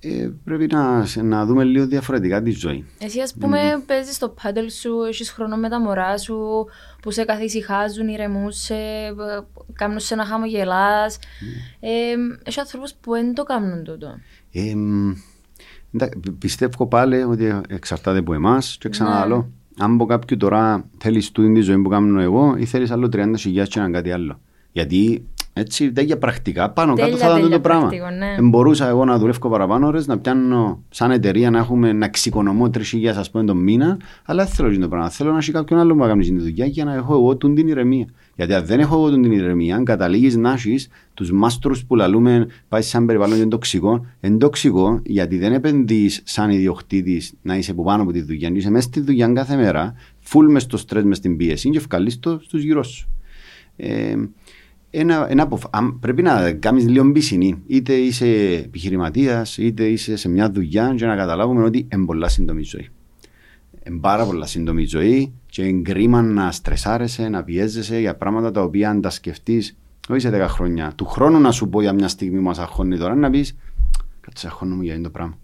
Ε, πρέπει να, να δούμε λίγο διαφορετικά τη ζωή. Εσύ, ας πούμε, mm. παίζεις το πάντελ σου, έχεις χρόνο με τα μωρά σου, που σε καθησυχάζουν, ηρεμούσε, κάνουν σε να χαμογελά. Mm. Ε, έχει ανθρώπους που δεν το κάνουν τούτο. Ε, πιστεύω πάλι ότι εξαρτάται από εμάς και ξαναλέω. Ναι. Αν από κάποιου τώρα θέλεις τούτη τη ζωή που κάνω εγώ, ή θέλεις άλλο 30 χιλιάδε και έναν κάτι άλλο. Γιατί έτσι, τέτοια πρακτικά πάνω τέλεια, κάτω θα ήταν το πράγμα. Ναι. Μπορούσα εγώ να δουλεύω παραπάνω ώρες, να πιάνω σαν εταιρεία να, έχουμε, να εξοικονομώ τρεις χιλιάδε ας πούμε τον μήνα, αλλά δεν θέλω το πράγμα. Θέλω να έχει κάποιον άλλο που να κάνει τη δουλειά για να έχω εγώ την ηρεμία. Γιατί αν δεν έχω εγώ την ηρεμία, αν καταλήγεις να έχει τους μάστρους που λαλούμε, πάει σαν περιβάλλον τοξικό, εν τοξικό, γιατί δεν επενδύεις σαν ιδιοκτήτης να είσαι από πάνω από τη δουλειά, είσαι μέσα στη δουλειά κάθε μέρα, φουλ μες στο στρες, μες στην πίεση και ευκαλείς το στου γύρω σου. Ε, ένα, ένα, πρέπει να κάνεις λίγο πισινή. Είτε είσαι επιχειρηματίας, είτε είσαι σε μια δουλειά, για να καταλάβουμε ότι είναι πολλά σύντομη ζωή. Είναι πάρα πολλά σύντομη ζωή και είναι κρίμα να στρεσάρεσαι, να πιέζεσαι για πράγματα τα οποία αν τα σκεφτείς, όχι σε 10 χρόνια, του χρόνου να σου πω για μια στιγμή μας αχώνει τώρα, να πεις Κάτσε, αχώνω για το πράγμα.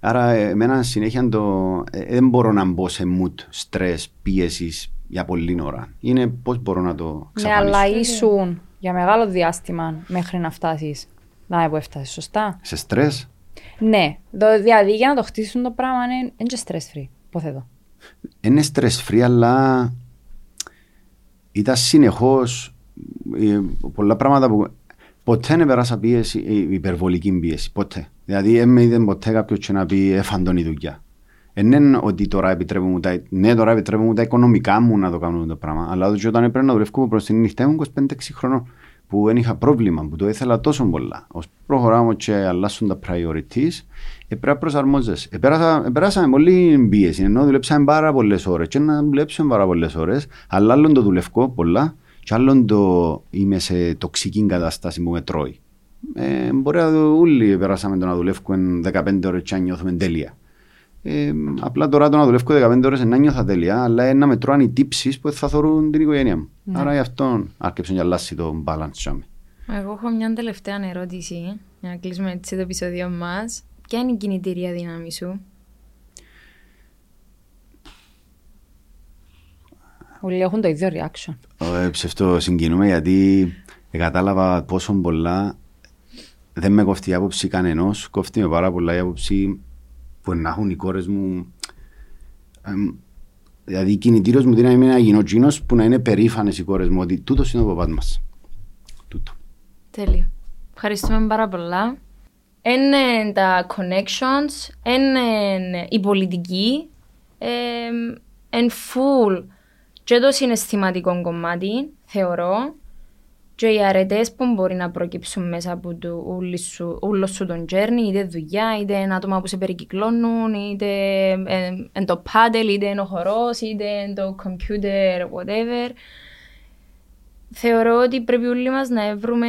Άρα, εμένα συνέχεια το, ε, δεν μπορώ να μπω σε mood, στρε, πίεσης, για πολλή ώρα. Είναι πώς μπορώ να το ξαφανίσω. Ναι, αλλά ήσουν για μεγάλο διάστημα μέχρι να φτάσεις. Να που έφτασε, σωστά. Σε στρε. Ναι. Δηλαδή για να το χτίσουν το πράγμα είναι, είναι και stress free. Ποθέτω. Είναι stress free, αλλά ήταν συνεχώς ε, πολλά πράγματα που ποτέ δεν περάσα πίεση, ε, υπερβολική πίεση. Ποτέ. Δηλαδή, δεν με είδε ποτέ κάποιος να πει εφαντώνει η δουλειά. Δεν είναι ότι τώρα επιτρέπουν τα, ναι, τώρα επιτρέπουν τα οικονομικά μου να το κάνω το πράγμα, αλλά όταν έπρεπε να δουλεύω προς την νύχτα μου 25-6 χρονών που δεν είχα πρόβλημα, που το ήθελα τόσο πολλά. Ω προχωράμε και αλλάσουν τα priorities, πρέπει να προσαρμόζεσαι. Επέρασαμε πολύ πίεση, ενώ δουλέψαμε πάρα πολλές ώρες και να δουλέψουμε πάρα πολλές ώρες, αλλά άλλον το δουλεύω πολλά και άλλον το είμαι σε τοξική κατάσταση που με τρώει. Ε, μπορεί να όλοι περάσαμε το να δουλεύουμε 15 ώρες και να νιώθουμε τέλεια. Ε, απλά τώρα το να δουλεύω 15 ώρες να νιώθα τέλεια, αλλά να με τρώνε οι τύψεις που θα θωρούν την οικογένεια μου. Ναι. Άρα γι' αυτό άρχισε να αλλάσει το balance. Εγώ έχω μια τελευταία ερώτηση για να κλείσουμε έτσι το επεισόδιο μας. Ποια είναι η κινητήρια δύναμη σου; Όλοι έχουν το ίδιο reaction. Ε, ψευτό συγκινούμε γιατί κατάλαβα πόσο πολλά δεν με κοφτεί η άποψη κανενός, κοφτεί με πάρα πολλά η άποψη που να έχουν οι κόρες μου δηλαδή κινητήριος μου δύναμη να γίνω εκείνος που να είναι περήφανες οι κόρες μου ότι τούτος είναι ο παπάς μας. Τούτο. Τέλειο. Ευχαριστούμε πάρα πολλά. Είναι τα connections, είναι η πολιτική, είναι full και το συναισθηματικό κομμάτι, θεωρώ, και οι αρετές που μπορεί να προκύψουν μέσα από το ούλο σου, ούλος σου τον journey, είτε δουλειά, είτε ένα άτομα που σε περικυκλώνουν, είτε εν το πάντελ, είτε εν ο χορός, είτε εν το computer, whatever. Θεωρώ ότι πρέπει όλοι μας να βρούμε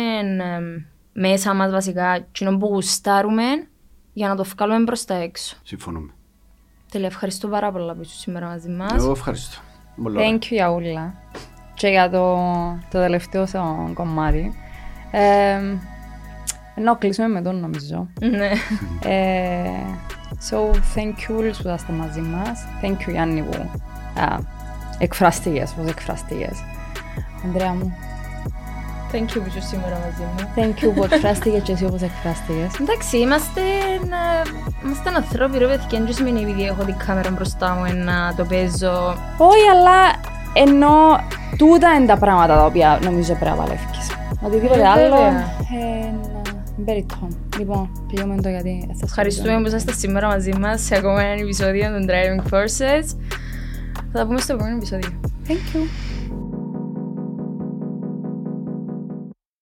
μέσα μας βασικά κοινό που γουστάρουμε για να το βγάλουμε προς τα έξω. Συμφωνούμε. Τέλεια, ευχαριστώ πάρα πολλά που είσαι σήμερα μαζί μας. Εγώ ευχαριστώ. Πολλά Thank you για όλα και για το, το τελευταίο σου κομμάτι. Ε, να κλείσουμε με τον νομίζω. Ναι. Ε, so, thank you όλους που είσαστε μαζί μας. Thank you Γιάννη που α, εκφραστείες, πως εκφραστείες. Ανδρέα μου, Thank you που είσαι σήμερα μαζί μου. thank you που εκφράστηκες και εσύ όπως εκφράστηκες. Εντάξει, είμαστε, ε, είμαστε ανθρώποι ρε παιδιά, δεν σημαίνει επειδή έχω την κάμερα μπροστά μου ε, να το παίζω. Όχι, αλλά ενώ τούτα είναι τα πράγματα τα οποία νομίζω πρέπει να παλεύκεις. Οτιδήποτε Ε, άλλο βέβαια. είναι περιττό. Λοιπόν, κλείουμε το γιατί θα σας Ευχαριστούμε που είσαστε σήμερα μαζί μας σε ακόμα ένα επεισόδιο των Driving Forces. Θα τα πούμε στο επόμενο επεισόδιο. Thank you.